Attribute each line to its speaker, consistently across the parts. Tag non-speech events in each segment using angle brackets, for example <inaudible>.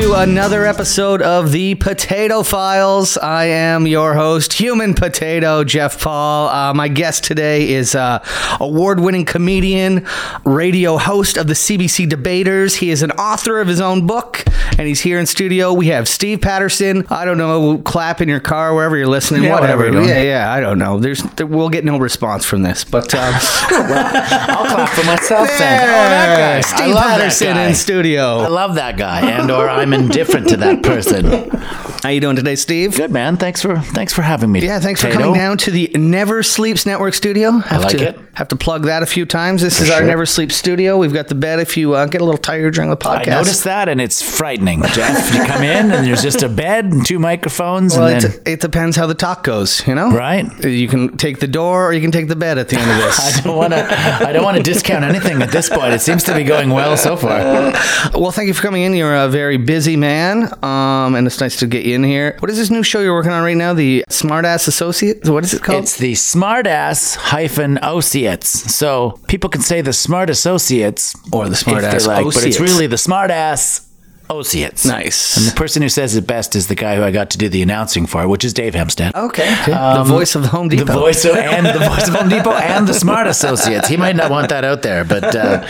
Speaker 1: to another episode of the Potato Files. I am your host, Human Potato, Jeff Paul. Uh, my guest today is uh, award-winning comedian, radio host of the CBC Debaters. He is an author of his own book, and he's here in studio. We have Steve Patterson. I don't know, clap in your car wherever you're listening.
Speaker 2: Yeah,
Speaker 1: whatever.
Speaker 2: whatever
Speaker 1: yeah, yeah. I don't know. There's there, we'll get no response from this, but. Uh, <laughs>
Speaker 2: I'll clap for myself then. Oh, that guy. I
Speaker 1: Steve
Speaker 2: love that
Speaker 1: Patterson
Speaker 2: guy.
Speaker 1: in studio.
Speaker 2: I love that guy, and or I'm indifferent to that person. <laughs>
Speaker 1: How you doing today, Steve?
Speaker 2: Good man. Thanks for thanks for having me.
Speaker 1: Yeah, thanks for coming down to the Never Sleeps Network studio. Have
Speaker 2: like
Speaker 1: to,
Speaker 2: it.
Speaker 1: Have to plug that a few times. This is our
Speaker 2: sure.
Speaker 1: Never Sleep studio. We've got the bed if you uh, get a little tired during the podcast.
Speaker 2: I noticed that, and it's frightening, Jeff. You come in, and there's just a bed and two microphones,
Speaker 1: Well,
Speaker 2: and
Speaker 1: it,
Speaker 2: then
Speaker 1: it depends how the talk goes, you know?
Speaker 2: right.
Speaker 1: You can take the door or you can take the bed at the end of this. <laughs>
Speaker 2: I don't want to. I don't want to discount anything at this point. It seems to be going well so far. <laughs>
Speaker 1: well, thank you for coming in. You're a very busy man, um, and it's nice to get you in here. What is this new show you're working on right now? The Smartass Associate? What is it called?
Speaker 2: It's the smartass hyphen associates. So people can say the smart associates
Speaker 1: Or the
Speaker 2: if they
Speaker 1: smartass
Speaker 2: like, but it's really the smartass associates.
Speaker 1: Nice.
Speaker 2: And the person who says it best is the guy who I got to do the announcing for, which is Dave Hempstead.
Speaker 1: okay. the voice of the Home Depot.
Speaker 2: Um, The voice of, and the voice of Home <laughs> Depot and the Smart Associates. He might not want that out there, but uh,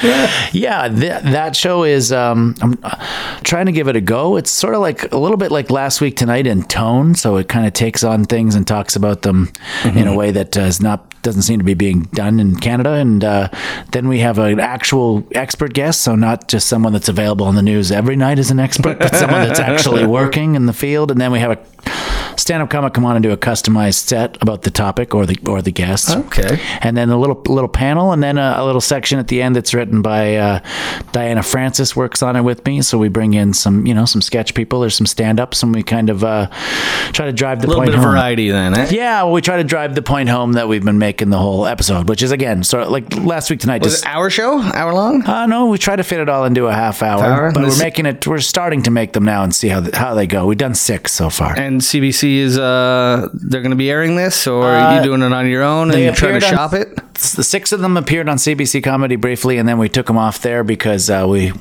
Speaker 2: yeah, th- that show is. Um, I'm uh, trying to give it a go. It's sort of like a little bit like last week tonight in tone, so it kind of takes on things and talks about them in a way that uh, is not doesn't seem to be being done in Canada. And uh, then we have an actual expert guest, so not just someone that's available on the news every night as an expert, but someone that's <laughs> actually working in the field. And then we have a stand-up comic come on and do a customized set about the topic or the or the guest.
Speaker 1: Okay.
Speaker 2: And then a little little panel, and then a, a little section at the end that's written by uh, Diana Francis works on it with me. So we bring in some you know some sketch people or some stand-ups, and we kind of uh, try to drive the
Speaker 1: a little
Speaker 2: point
Speaker 1: bit of
Speaker 2: home.
Speaker 1: variety then, eh?
Speaker 2: Yeah, well, we try to drive the point home that we've been making the whole episode, which is again, sort of like last week tonight.
Speaker 1: Was
Speaker 2: Just
Speaker 1: it hour show? Hour long?
Speaker 2: uh, no, we try to fit it all into a half hour,
Speaker 1: Hour?
Speaker 2: but we're making it. We're starting to make them now and see how th- how they go. We've done six so far.
Speaker 1: And CBC is uh they're going to be airing this, or are you doing it on your own and you're trying to
Speaker 2: on-
Speaker 1: shop it?
Speaker 2: the six of them appeared on CBC Comedy briefly, and then we took them off there because uh, we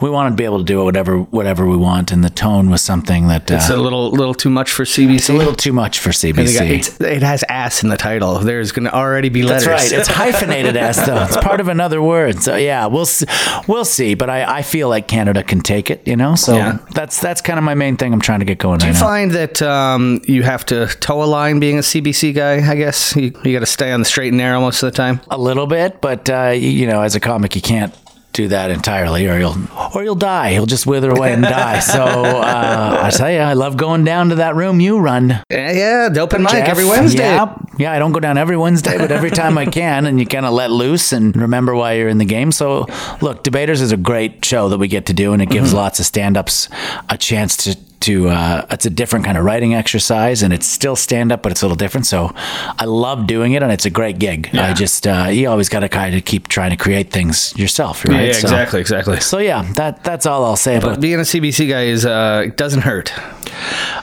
Speaker 2: we wanted to be able to do whatever whatever we want, and the tone was something that uh,
Speaker 1: It's a little little too much for CBC.
Speaker 2: It's a little too much for
Speaker 1: They got-
Speaker 2: CBC.
Speaker 1: it has ass in the title. There's going to already be letters.
Speaker 2: That's right. It's <laughs> hyphenated ass though it's part of another word. So yeah, we'll see, we'll see. But I, I feel like Canada can take it. You know, so
Speaker 1: Yeah.
Speaker 2: that's that's kind of my main thing. I'm trying to get going
Speaker 1: Do you
Speaker 2: right now.
Speaker 1: find that um, you have to toe a line being a CBC guy? I guess you, you got to stay on the straight and narrow most of the time.
Speaker 2: A little bit, but uh, you, you know, as a comic, you can't do that entirely, or you'll or you'll die. You'll just wither away and die. <laughs> So uh, I tell you, I love going down to that room you run.
Speaker 1: Yeah, yeah, the open mic
Speaker 2: Jeff.
Speaker 1: every Wednesday.
Speaker 2: Yeah, yeah. I don't go down every Wednesday, but every time I can, and you kind of let loose and remember why you're in the game. So, look, Debaters is a great show that we get to do, and it gives
Speaker 1: Mm-hmm.
Speaker 2: lots of stand-ups a chance to. To uh, it's a different kind of writing exercise, and it's still stand up, but it's a little different. So, I love doing it, and it's a great gig. I just uh, you always got to kind of keep trying to create things yourself, right?
Speaker 1: Yeah,
Speaker 2: So-
Speaker 1: exactly, exactly.
Speaker 2: So yeah, that that's all I'll say about.
Speaker 1: Being a CBC guy is uh, doesn't hurt.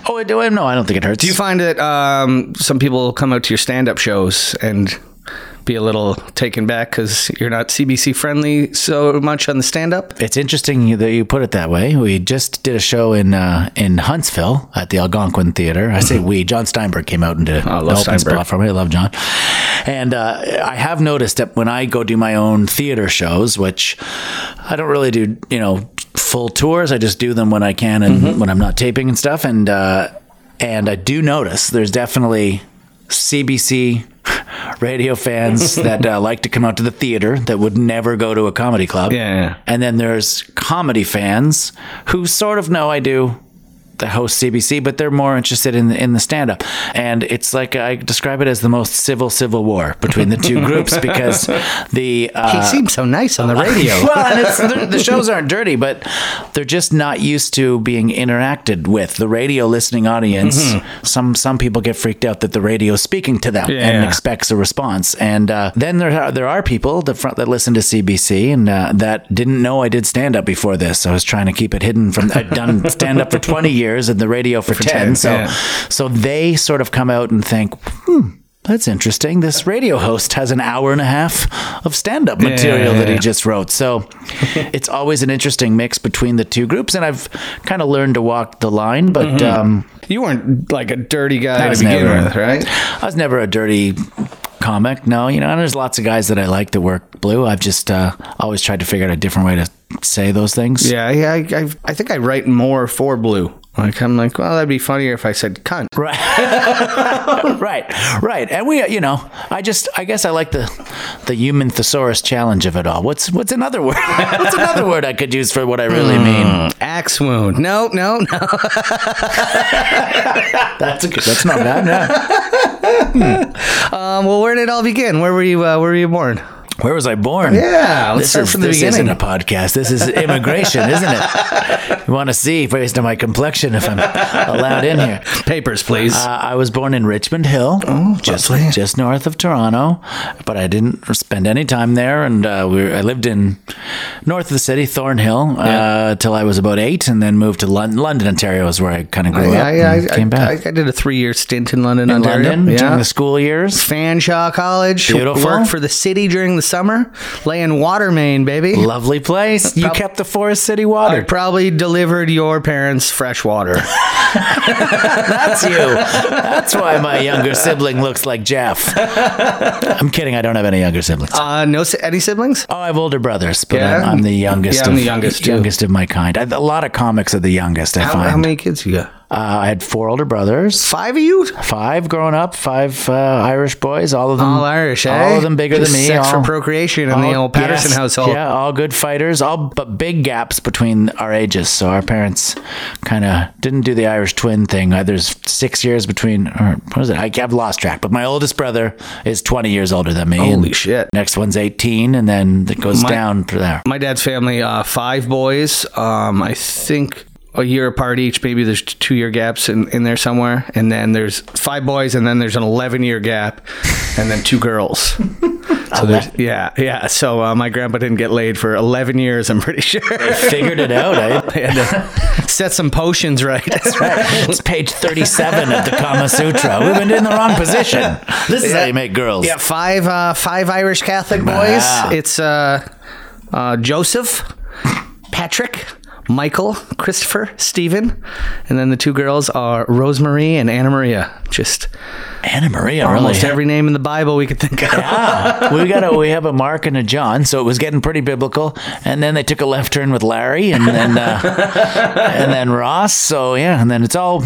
Speaker 2: Oh, do No, I don't think it hurts.
Speaker 1: Do you find that um, some people come out to your stand-up shows and be a little taken back because you're not CBC friendly so much on the stand-up?
Speaker 2: It's interesting that you put it that way. We just did a show in uh, in Huntsville at the Algonquin Theater. I say we. John Steinberg came out and did an
Speaker 1: love Steinberg.
Speaker 2: spot for me. I love John. And uh, I have noticed that when I go do my own theater shows, which I don't really do, you know, full tours. I just do them when I can and
Speaker 1: Mm-hmm.
Speaker 2: when I'm not taping and stuff. And uh, and I do notice there's definitely CBC radio fans <laughs> that uh, like to come out to the theater that would never go to a comedy club.
Speaker 1: Yeah, yeah.
Speaker 2: And then there's comedy fans who sort of know I do the host CBC, but they're more interested in the, in the stand up. And it's like I describe it as the most civil civil war between the two <laughs> groups because the uh,
Speaker 1: he seems so nice on the radio. <laughs>
Speaker 2: well, and it's, the, the shows aren't dirty, but they're just not used to being interacted with. The radio listening audience, some some people get freaked out that the radio is speaking to them and expects a response. And uh, then there are, there are people that front that listen to CBC and uh, that didn't know I did stand up before this. I was trying to keep it hidden from. I'd done stand up for twenty years and the radio for, ten,
Speaker 1: 10,
Speaker 2: so
Speaker 1: yeah.
Speaker 2: so they sort of come out and think. Hmm, that's interesting. This radio host has an hour and a half of stand up material
Speaker 1: yeah,
Speaker 2: that he just wrote. So <laughs> it's always an interesting mix between the two groups. And I've kind of learned to walk the line, but
Speaker 1: Mm-hmm.
Speaker 2: um,
Speaker 1: You weren't like a dirty guy to begin
Speaker 2: never-
Speaker 1: with, right?
Speaker 2: I was never a dirty comic. No, you know, and there's lots of guys that I like that work blue. I've just uh, always tried to figure out a different way to say those things.
Speaker 1: Yeah, yeah. I, I, I think I write more for blue. Like I'm like, well, that'd be funnier if I said cunt.
Speaker 2: Right. <laughs> right. Right. And we, you know, I just, I guess I like the, the human thesaurus challenge of it all. What's, what's another word? <laughs> what's another word I could use for what I really mean?
Speaker 1: Axe wound. No, no, <laughs> no.
Speaker 2: That's a good, that's not bad. Yeah.
Speaker 1: Um, well, where did it all begin? Where were you? Uh, where were you born?
Speaker 2: Where was I born?
Speaker 1: Yeah, let's
Speaker 2: this
Speaker 1: start
Speaker 2: is,
Speaker 1: from the
Speaker 2: this
Speaker 1: beginning.
Speaker 2: isn't a podcast. This is immigration, <laughs> isn't it? You want to see based on my complexion if I'm allowed in here.
Speaker 1: Papers, please.
Speaker 2: Uh, I was born in Richmond Hill, just
Speaker 1: lovely.
Speaker 2: just north of Toronto, but I didn't spend any time there. And uh, we were, I lived in north of the city, Thornhill, uh, till I was about eight, and then moved to London. London, Ontario, is where I kind of grew
Speaker 1: I,
Speaker 2: up.
Speaker 1: I, I,
Speaker 2: came back
Speaker 1: I did a three-year stint in London,
Speaker 2: in
Speaker 1: Ontario.
Speaker 2: London
Speaker 1: yeah.
Speaker 2: during the school years.
Speaker 1: Fanshawe College.
Speaker 2: Beautiful.
Speaker 1: Worked for the city during the summer, laying water main, baby.
Speaker 2: Lovely place. You
Speaker 1: Prob-
Speaker 2: kept the Forest City water.
Speaker 1: I probably delivered your parents fresh water. <laughs>
Speaker 2: That's you. That's why my younger sibling looks like Jeff. I'm kidding. I don't have any younger siblings.
Speaker 1: Uh, no, si- any siblings?
Speaker 2: Oh, I have older brothers, but
Speaker 1: Yeah?
Speaker 2: I'm, I'm the youngest.
Speaker 1: Yeah, I'm
Speaker 2: of,
Speaker 1: the youngest, too.
Speaker 2: youngest of my kind. I, a lot of comics are the youngest. I
Speaker 1: How,
Speaker 2: find.
Speaker 1: how many kids you got?
Speaker 2: Uh, I had four older brothers.
Speaker 1: Five of you?
Speaker 2: Five growing up, five uh, Irish boys, all of them
Speaker 1: All Irish, eh?
Speaker 2: all of them bigger than me.
Speaker 1: Sex for
Speaker 2: all-
Speaker 1: procreation in the
Speaker 2: all-
Speaker 1: old Patterson
Speaker 2: yes,
Speaker 1: household.
Speaker 2: Yeah, all good fighters, all but big gaps between our ages. So our parents kind of didn't do the Irish twin thing. Uh, There's six years between, or what is it? I, I've lost track. But my oldest brother is 20 years older than me.
Speaker 1: Holy shit.
Speaker 2: Next one's 18, and then it goes
Speaker 1: My-
Speaker 2: down to there.
Speaker 1: My dad's family, uh, five boys. Um, I think a year apart each. Maybe there's two year gaps in, in there somewhere. And then there's five boys, and then there's an 11 year gap, and then two girls. <laughs> So there's, yeah, yeah. So uh, my grandpa didn't get laid for 11 years, I'm pretty sure.
Speaker 2: Figured it out, eh? <laughs>
Speaker 1: They had to set some potions right. That's right.
Speaker 2: It's page 37 of the Kama Sutra. We've been in the wrong position. This is how you make girls.
Speaker 1: Yeah, five uh, five Irish Catholic boys.
Speaker 2: Wow.
Speaker 1: It's uh, uh, Joseph, Patrick, Michael, Christopher, Stephen, and then the two girls are Rosemary and Anna Maria. Just
Speaker 2: Anna Maria,
Speaker 1: almost
Speaker 2: really.
Speaker 1: every name in the Bible we could think of.
Speaker 2: Ah, <laughs> we got a we have a Mark and a John, so it was getting pretty biblical. And then they took a left turn with Larry, and then uh, <laughs> and then Ross. So yeah, and then it's all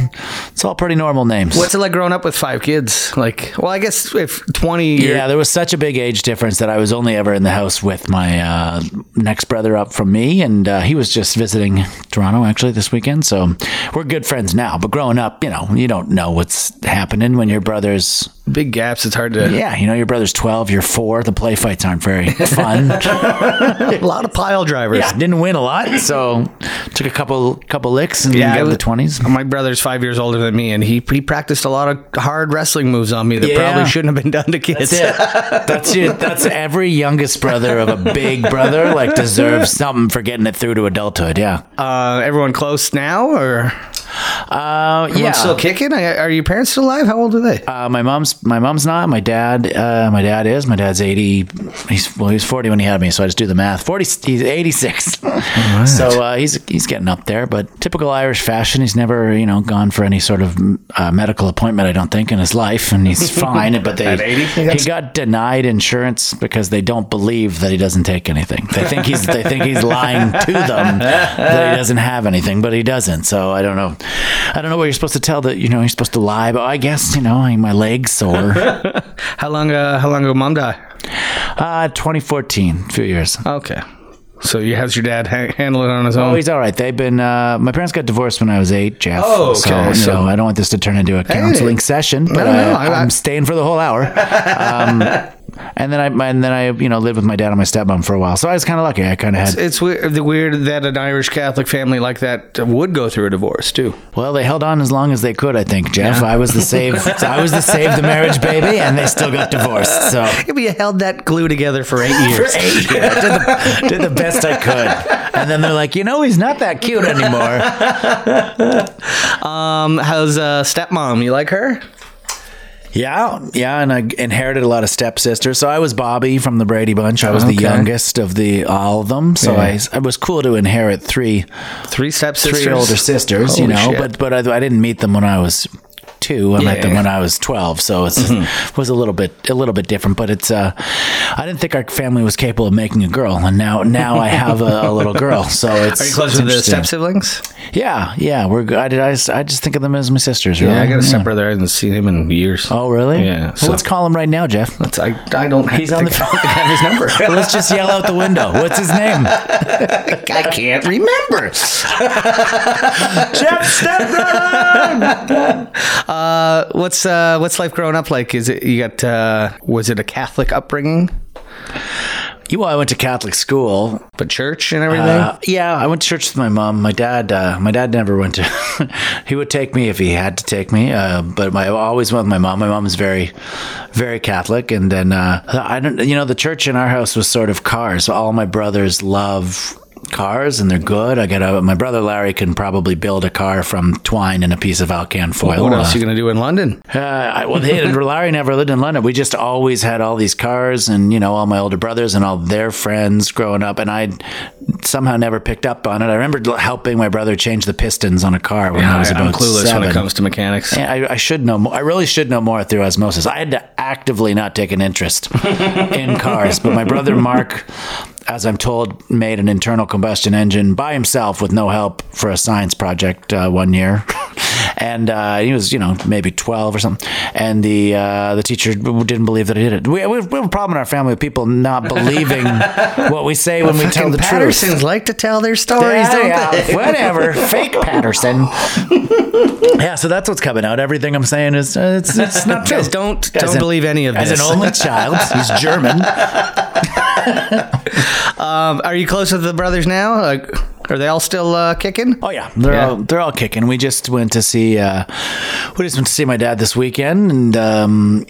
Speaker 2: it's all pretty normal names.
Speaker 1: What's it like growing up with five kids? Like, well, I guess if twenty years.
Speaker 2: yeah, there was such a big age difference that I was only ever in the house with my uh, next brother up from me, and uh, he was just visiting Toronto actually this weekend. So we're good friends now. But growing up, you know, you don't know what's happening when your brother's
Speaker 1: big gaps, it's hard to.
Speaker 2: yeah, you know, your brother's twelve, you're four. The play fights aren't very <laughs> fun.
Speaker 1: A lot of pile drivers.
Speaker 2: Yeah, didn't win a lot, so took a couple couple licks and
Speaker 1: Yeah,
Speaker 2: got
Speaker 1: I
Speaker 2: the twenties.
Speaker 1: My brother's five years older than me, and he he practiced a lot of hard wrestling moves on me that
Speaker 2: Yeah.
Speaker 1: probably shouldn't have been done to kids.
Speaker 2: That's it. That's it. That's every youngest brother of a big brother like deserves something for getting it through to adulthood. Yeah.
Speaker 1: Uh, everyone close now, or
Speaker 2: Uh,
Speaker 1: everyone
Speaker 2: yeah.
Speaker 1: still kicking? Are are your parents still alive? How old are they?
Speaker 2: Uh, my mom's my mom's not. My dad uh, my dad is. My dad's eighty. He's well, he was forty when he had me, so I just do the math. Forty. He's eighty six. <laughs> So uh, he's he's getting up there. But typical Irish fashion. He's never you know gone for any sort of uh, medical appointment. I don't think in his life, and he's <laughs> fine. But they
Speaker 1: At 80?
Speaker 2: he got denied insurance because they don't believe that he doesn't take anything. They think he's they think he's lying to them that he doesn't have anything, but he doesn't. So I don't know. I don't know what you're supposed to tell that you know you're supposed to lie, but I guess you know my legs sore. <laughs>
Speaker 1: How long? Uh, how long ago mom died?
Speaker 2: Uh, 2014, a few years.
Speaker 1: Okay, so you how's your dad ha- handle it on his
Speaker 2: Oh,
Speaker 1: own?
Speaker 2: he's all right. They've been. Uh, my parents got divorced when I was eight, Jeff.
Speaker 1: Oh, okay.
Speaker 2: So,
Speaker 1: So-
Speaker 2: I don't want this to turn into a counseling session, but
Speaker 1: no,
Speaker 2: I,
Speaker 1: no, I- I-
Speaker 2: I'm staying for the whole hour. <laughs> Um, and then I and then I you know lived with my dad and my stepmom for a while. So I was kind of lucky. I kind of had.
Speaker 1: it's weird, the weird that an Irish Catholic family like that would go through a divorce too.
Speaker 2: Well, they held on as long as they could. I think, Jeff. I was the save. I was the save the marriage baby, and they still got divorced. So.
Speaker 1: Yeah, you held that glue together for eight <laughs> years.
Speaker 2: For eight years, I did the, did the best I could, and then they're like, you know, he's not that cute anymore. <laughs>
Speaker 1: Um, how's uh, stepmom? You like her?
Speaker 2: Yeah, yeah, and I inherited a lot of stepsisters. So I was Bobby from the Brady Bunch. I was the youngest of the all of them. So
Speaker 1: Yeah.
Speaker 2: I, it was cool to inherit three
Speaker 1: Three stepsisters.
Speaker 2: three older sisters, you know.
Speaker 1: shit.
Speaker 2: But but I, I didn't meet them when I was two. I met them
Speaker 1: Yeah.
Speaker 2: when I was twelve, so it's was a little bit a little bit different. But it's uh, I didn't think our family was capable of making a girl, and now now I have a, a little girl. So it's <laughs>
Speaker 1: Are you close to the step siblings?
Speaker 2: Yeah, yeah, we're. I, did- I, just- I just think of them as my sisters. Really.
Speaker 1: Yeah, I got a stepbrother. I haven't seen him in years.
Speaker 2: Oh, really?
Speaker 1: Yeah,
Speaker 2: Well,
Speaker 1: so-
Speaker 2: let's call him right now, Jeff.
Speaker 1: That's, I, I don't
Speaker 2: He's on the
Speaker 1: I have his number. <laughs>
Speaker 2: Let's just yell out the window. What's his name? <laughs>
Speaker 1: I can't remember.
Speaker 2: Jeff Stepbrother.
Speaker 1: Uh, what's uh, what's life growing up like? Is it you got? Uh, was it a Catholic upbringing,
Speaker 2: well, I went to Catholic school.
Speaker 1: but church and everything?
Speaker 2: Uh, yeah, I went to church with my mom. My dad, uh, my dad never went to. <laughs> he would take me if he had to take me, uh, but my, I always went with my mom. My mom is very, very Catholic, and then uh, I don't. You know, the church in our house was sort of cars. So all my brothers love cars and they're good. I got a my brother Larry can probably build a car from twine and a piece of Alcan foil.
Speaker 1: what else
Speaker 2: Uh,
Speaker 1: are you gonna do in London?
Speaker 2: uh, I- well, they, <laughs> Larry never lived in London. We just always had all these cars, and you know, all my older brothers and all their friends growing up, and I somehow never picked up on it. I remember helping my brother change the pistons on a car when I was about
Speaker 1: I'm clueless
Speaker 2: seven.
Speaker 1: when it comes to mechanics.
Speaker 2: Yeah, I, I should know. More. I really should know more through osmosis. I had to actively not take an interest <laughs> in cars, but my brother Mark, as I'm told, made an internal combustion engine by himself with no help for a science project uh, one year, <laughs> and uh, he was, you know, maybe 12 or something. And the uh, the teacher didn't believe that he did it. We, we have a problem in our family with people not believing <laughs> what we say when we tell the truth.
Speaker 1: Pattersons like to tell their stories,
Speaker 2: Yeah,
Speaker 1: they?
Speaker 2: yeah, <laughs> Whatever. Fake Patterson. yeah, so that's what's coming out. Everything I'm saying is uh, it's it's not true.
Speaker 1: Guys, don't don't
Speaker 2: an-
Speaker 1: believe any of
Speaker 2: As
Speaker 1: this.
Speaker 2: an only child, he's German. <laughs>
Speaker 1: um, are you close with the brothers now? Like, are they all still uh, kicking?
Speaker 2: Oh yeah, they're
Speaker 1: Yeah.
Speaker 2: all they're all kicking. We just went to see uh, we just went to see my dad this weekend, and um,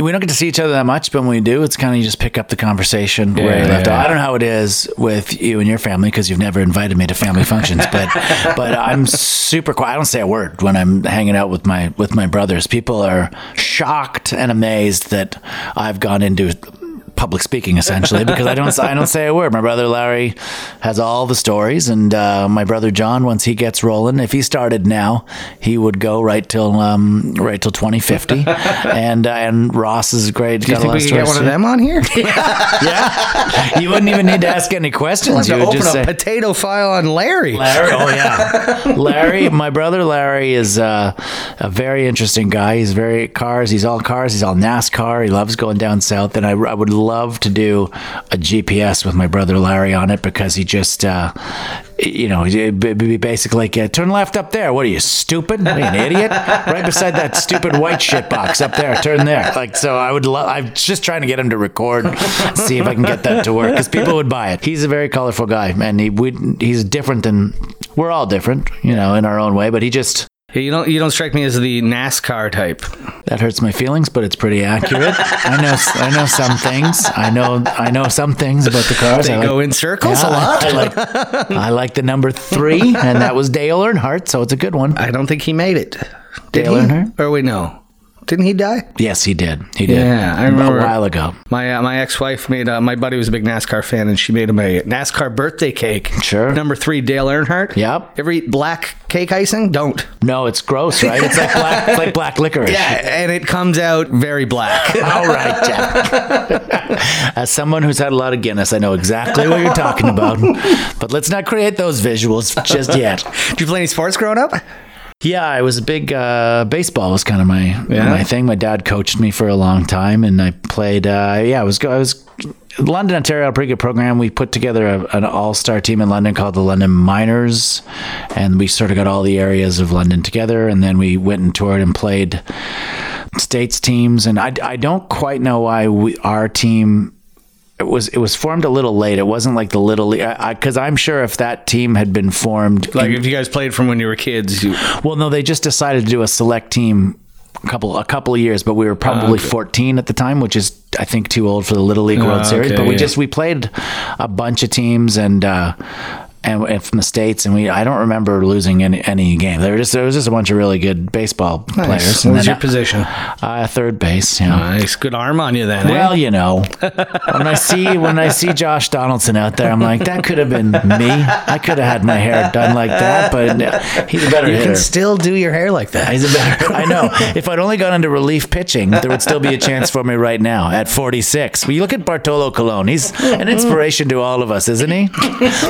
Speaker 2: we don't get to see each other that much, but when we do, it's kind of you just pick up the conversation where you
Speaker 1: Yeah,
Speaker 2: left
Speaker 1: yeah.
Speaker 2: off. I don't know how it is with you and your family because you've never invited me to family functions, but <laughs> but I'm super quiet. I don't say a word when I'm hanging out with my with my brothers. People are shocked and amazed that I've gone into public speaking essentially because I don't I don't say a word. My brother Larry has all the stories, and uh, my brother John, once he gets rolling, if he started now, he would go right till um, right till 2050. and uh, and Ross is great.
Speaker 1: Do you think we could get one of them on here? <laughs>
Speaker 2: Yeah, you wouldn't even need to ask any questions. You would
Speaker 1: open
Speaker 2: just
Speaker 1: a
Speaker 2: say.
Speaker 1: potato file on Larry.
Speaker 2: Larry, oh yeah, <laughs> Larry. My brother Larry is uh, a very interesting guy. He's very cars. He's all cars. He's all NASCAR. He loves going down south, and I, I would love to do a GPS with my brother Larry on it because he just, uh, you know, basically like uh, turn left up there. What are you stupid? Are you an idiot? Right beside that stupid white shit box up there. Turn there. Like so, I would love. I'm just trying to get him to record, see if I can get that to work because people would buy it. He's a very colorful guy, and he we he's different than we're all different, you know, in our own way. But he just
Speaker 1: you don't you don't strike me as the NASCAR type.
Speaker 2: that hurts my feelings, but it's pretty accurate. I know I know some things. I know I know some things about the cars.
Speaker 1: They
Speaker 2: I like-
Speaker 1: go in circles
Speaker 2: Yeah,
Speaker 1: a lot.
Speaker 2: I like I like the number three, and that was Dale Earnhardt, so it's a good one.
Speaker 1: I don't think he made it. Did
Speaker 2: Dale
Speaker 1: he?
Speaker 2: Earnhardt?
Speaker 1: Or wait, no. Didn't he die?
Speaker 2: Yes, he did. He did.
Speaker 1: Yeah, I remember.
Speaker 2: a while ago.
Speaker 1: My uh, my ex wife made uh, my buddy was a big NASCAR fan, and she made him a NASCAR birthday cake.
Speaker 2: Sure.
Speaker 1: Number three, Dale Earnhardt.
Speaker 2: Yep.
Speaker 1: Ever eat black cake icing? Don't.
Speaker 2: No, it's gross, right? It's like black, it's like black licorice. <laughs>
Speaker 1: Yeah, and it comes out very black. <laughs>
Speaker 2: All right, Jeff. <laughs> As someone who's had a lot of Guinness, I know exactly what you're talking about. But let's not create those visuals just yet.
Speaker 1: Did you play any sports growing up?
Speaker 2: Yeah, I was a big uh, baseball was kind of my
Speaker 1: Yeah?
Speaker 2: my thing. My dad coached me for a long time, and I played. Uh, yeah, I was I was London, Ontario, a pretty good program. We put together a, an all star team in London called the London Miners, and we sort of got all the areas of London together, and then we went and toured and played states teams. And I, I don't quite know why we, our team it was it was formed a little late. It wasn't like the little league because I'm sure if that team had been formed
Speaker 1: Like if you guys played from when you were kids, you,
Speaker 2: well, no, they just decided to do a select team a couple a couple of years, but we were probably 14 at the time, which is I think too old for the Little League World
Speaker 1: Ah,
Speaker 2: Series.
Speaker 1: okay,
Speaker 2: But we
Speaker 1: yeah.
Speaker 2: just we played a bunch of teams and uh, and, and from the states, and we I don't remember losing any any game. There were just there was just a bunch of really good baseball players.
Speaker 1: Nice.
Speaker 2: And
Speaker 1: What was your position?
Speaker 2: Uh, third base. You know.
Speaker 1: Nice, good arm on you then. eh?
Speaker 2: Well, you know, when I see <laughs> when I see Josh Donaldson out there, I'm like, that could have been me. I could have had my hair done like that, but he's a better
Speaker 1: you
Speaker 2: hitter.
Speaker 1: can still do your hair like that.
Speaker 2: He's a better. <laughs> I know. If I'd only gone into relief pitching, there would still be a chance for me right now at 46. Well, you look at Bartolo Colon. He's an inspiration to all of us, isn't he?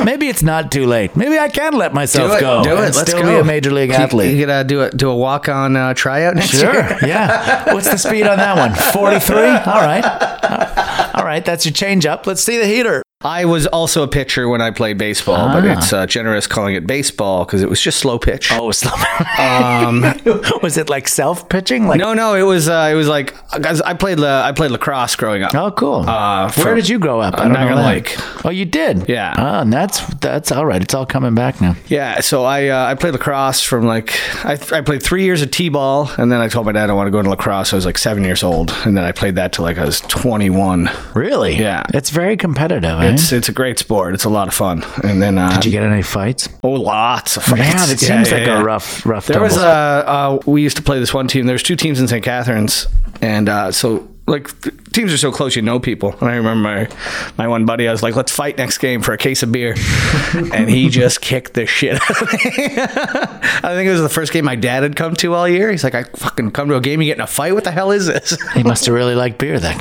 Speaker 2: Maybe it's not too late. Maybe I can let myself
Speaker 1: do it,
Speaker 2: go.
Speaker 1: do it. Let's
Speaker 2: still
Speaker 1: go.
Speaker 2: be a major league athlete.
Speaker 1: You, gotta do a do a walk on uh, tryout next
Speaker 2: Sure.
Speaker 1: year.
Speaker 2: Yeah. <laughs> What's the speed on that one? 43? All right. All right. That's your change up. Let's see the heater.
Speaker 1: I was also a pitcher when I played baseball, but it's uh, generous calling it baseball because it was just slow pitch.
Speaker 2: Oh, slow. <laughs> Um, <laughs> was it like self pitching? Like,
Speaker 1: No, no, it was uh, it was like I played la- I played lacrosse growing up.
Speaker 2: Oh, cool.
Speaker 1: Uh,
Speaker 2: Where did you grow up?
Speaker 1: uh,
Speaker 2: I don't know.
Speaker 1: Lake.
Speaker 2: Oh, you did.
Speaker 1: Yeah.
Speaker 2: Oh, and that's that's all right. It's all coming back now.
Speaker 1: Yeah, so I uh, I played lacrosse from like I, I played three years of t-ball, and then I told my dad I want to go into lacrosse. I was like seven years old, and then I played that till like I was 21.
Speaker 2: Really?
Speaker 1: Yeah.
Speaker 2: It's very competitive.
Speaker 1: It's it's a great sport. It's a lot of fun. And then uh,
Speaker 2: Did you get any fights?
Speaker 1: oh, lots of fights.
Speaker 2: Yeah, it seems like a rough, rough.
Speaker 1: There was a uh, we used to play this one team. There's two teams in St. Catharines, and uh, so like teams are so close, you know people. And I remember my my one buddy. I was like, "Let's fight next game for a case of beer," <laughs> and he just kicked the shit out of me. <laughs> I think it was the first game my dad had come to all year. He's like, "I fucking come to a game, you get in a fight. What the hell is this?" <laughs>
Speaker 2: He must have really liked beer then.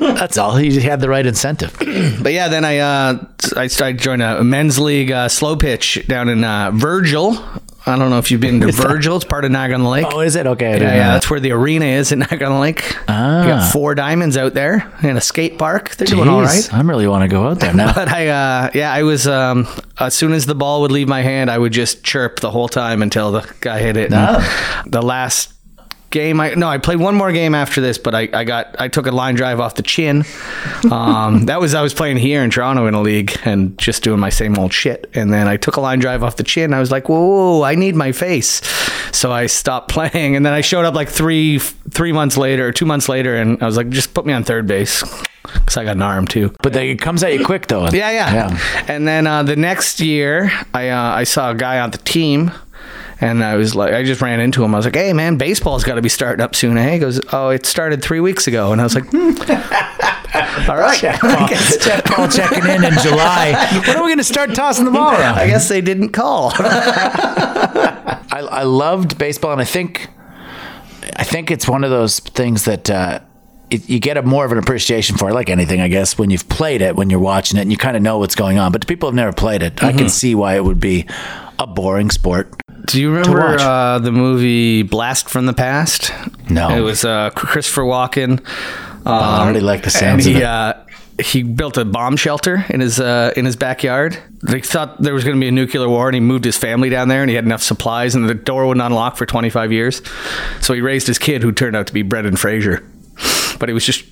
Speaker 2: That's all. He had the right incentive. <clears throat>
Speaker 1: But yeah, then I uh, I started joined a men's league uh, slow pitch down in uh, Virgil. I don't know if you've been to <laughs> Virgil. It's part of Niagara Lake.
Speaker 2: Oh, is it okay?
Speaker 1: Yeah, yeah, that's where the arena is in <laughs> Niagara Lake.
Speaker 2: Ah.
Speaker 1: You got four diamonds out there and a skate park. They're doing all
Speaker 2: Jeez,
Speaker 1: right.
Speaker 2: I really want to go out there <laughs> now.
Speaker 1: But I, uh, yeah, I was. Um, as soon as the ball would leave my hand, I would just chirp the whole time until the guy hit it. And The last game, I no, I played one more game after this, but I, I got, I took a line drive off the chin. Um, <laughs> that was I was playing here in Toronto in a league and just doing my same old shit. And then I took a line drive off the chin. I was like, whoa, I need my face. So I stopped <laughs> playing, and then I showed up like three three months later, or two months later, and I was like, just put me on third base because I got an arm too.
Speaker 2: But they, it comes at you quick though.
Speaker 1: Yeah, yeah. And then uh, the next year, I uh, I saw a guy on the team, and I was like, I just ran into him. I was like, Hey, man, baseball's got to be starting up soon. Eh? He goes, Oh, it started three weeks ago, and I was like, hmm. <laughs> All right.
Speaker 2: Jeff Paul, Jeff <laughs> Paul checking in in July. When are we going to start tossing the ball <laughs> around?
Speaker 1: I guess they didn't call.
Speaker 2: I, I loved baseball, and I think I think it's one of those things that uh, it, you get a more of an appreciation for, it, like anything, I guess, when you've played it, when you're watching it, and you kind of know what's going on. But to people who've never played it, I
Speaker 1: Mm-hmm.
Speaker 2: can see why it would be a boring sport.
Speaker 1: Do you remember uh, the movie Blast from the Past?
Speaker 2: No.
Speaker 1: It was uh, Christopher Walken. Um,
Speaker 2: I already like the sounds
Speaker 1: and
Speaker 2: of
Speaker 1: he,
Speaker 2: it.
Speaker 1: Uh, he built a bomb shelter in his uh, in his backyard. They thought there was going to be a nuclear war, and he moved his family down there, and he had enough supplies, and the door wouldn't unlock for 25 years. So he raised his kid, who turned out to be Brendan Fraser. But it was just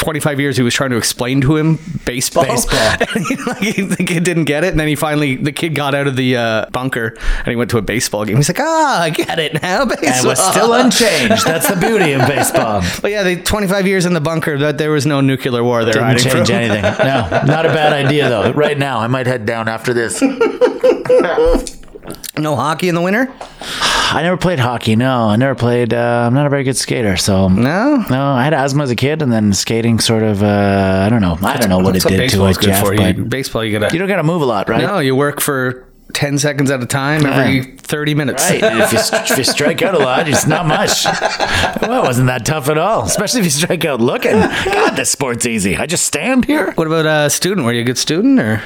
Speaker 1: 25 years he was trying to explain to him baseball.
Speaker 2: Baseball. <laughs>
Speaker 1: and he, like, he- the kid didn't get it, and then he finally the kid got out of the uh, bunker and he went to a baseball game. He's like, ah, I get it now. Baseball. <laughs>
Speaker 2: And was still unchanged. That's the beauty of baseball. <laughs>
Speaker 1: But yeah, they 25 years in the bunker, but there was no nuclear war there.
Speaker 2: Didn't change
Speaker 1: from.
Speaker 2: anything. No, not a bad idea though. Right now, I might head down after this.
Speaker 1: No hockey in the winter. <sighs>
Speaker 2: I never played hockey. No, I never played. Uh, I'm not a very good skater, so
Speaker 1: No.
Speaker 2: No, I had asthma as a kid, and then skating sort of. Uh, I don't know. I don't know what
Speaker 1: That's
Speaker 2: it did to
Speaker 1: baseball's
Speaker 2: it, Jeff.
Speaker 1: for.
Speaker 2: But
Speaker 1: You, baseball, you gotta.
Speaker 2: you don't got to move a lot, right?
Speaker 1: no, you work for 10 seconds at a time every 30 minutes.
Speaker 2: Right. If you if you strike out a lot, it's not much. Well, it wasn't that tough at all. Especially if you strike out looking. God, this sport's easy. I just stand here.
Speaker 1: What about a student? Were you a good student or?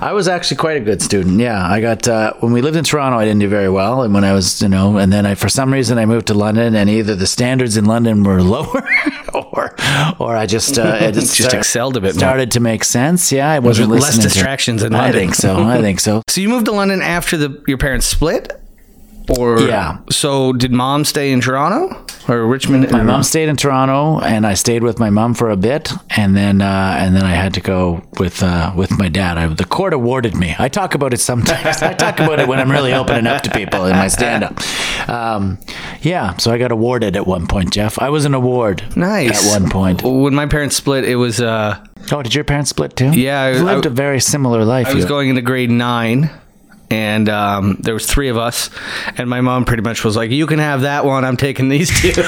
Speaker 2: I was actually quite a good student. Yeah, I got uh, when we lived in Toronto, I didn't do very well, and when I was, you know, and then I for some reason I moved to London, and either the standards in London were <laughs> lower, or or I just uh, it <laughs> just,
Speaker 1: Just excelled a bit more.
Speaker 2: Started to make sense. Yeah, I wasn't
Speaker 1: Less
Speaker 2: listening to-
Speaker 1: distractions in
Speaker 2: I
Speaker 1: London.
Speaker 2: think so. I think so. <laughs>
Speaker 1: So you moved to London after the your parents split? Or
Speaker 2: Yeah.
Speaker 1: So did mom stay in Toronto or Richmond?
Speaker 2: My mom stayed in Toronto, and I stayed with my mom for a bit, and then uh, and then I had to go with uh, with my dad. I, the court awarded me. I talk about it sometimes. I talk about it when I'm really opening up to people in my stand up. Um, Yeah, so I got awarded at one point, Jeff. I was an award.
Speaker 1: Nice.
Speaker 2: At one point.
Speaker 1: When my parents split, it was uh,
Speaker 2: Oh, did your parents split too?
Speaker 1: Yeah, I-
Speaker 2: you lived
Speaker 1: I-
Speaker 2: a very similar life.
Speaker 1: I was
Speaker 2: You-
Speaker 1: going into grade nine, and um, there was three of us, and my mom pretty much was like, "You can have that one. I'm taking these two. <laughs>
Speaker 2: See?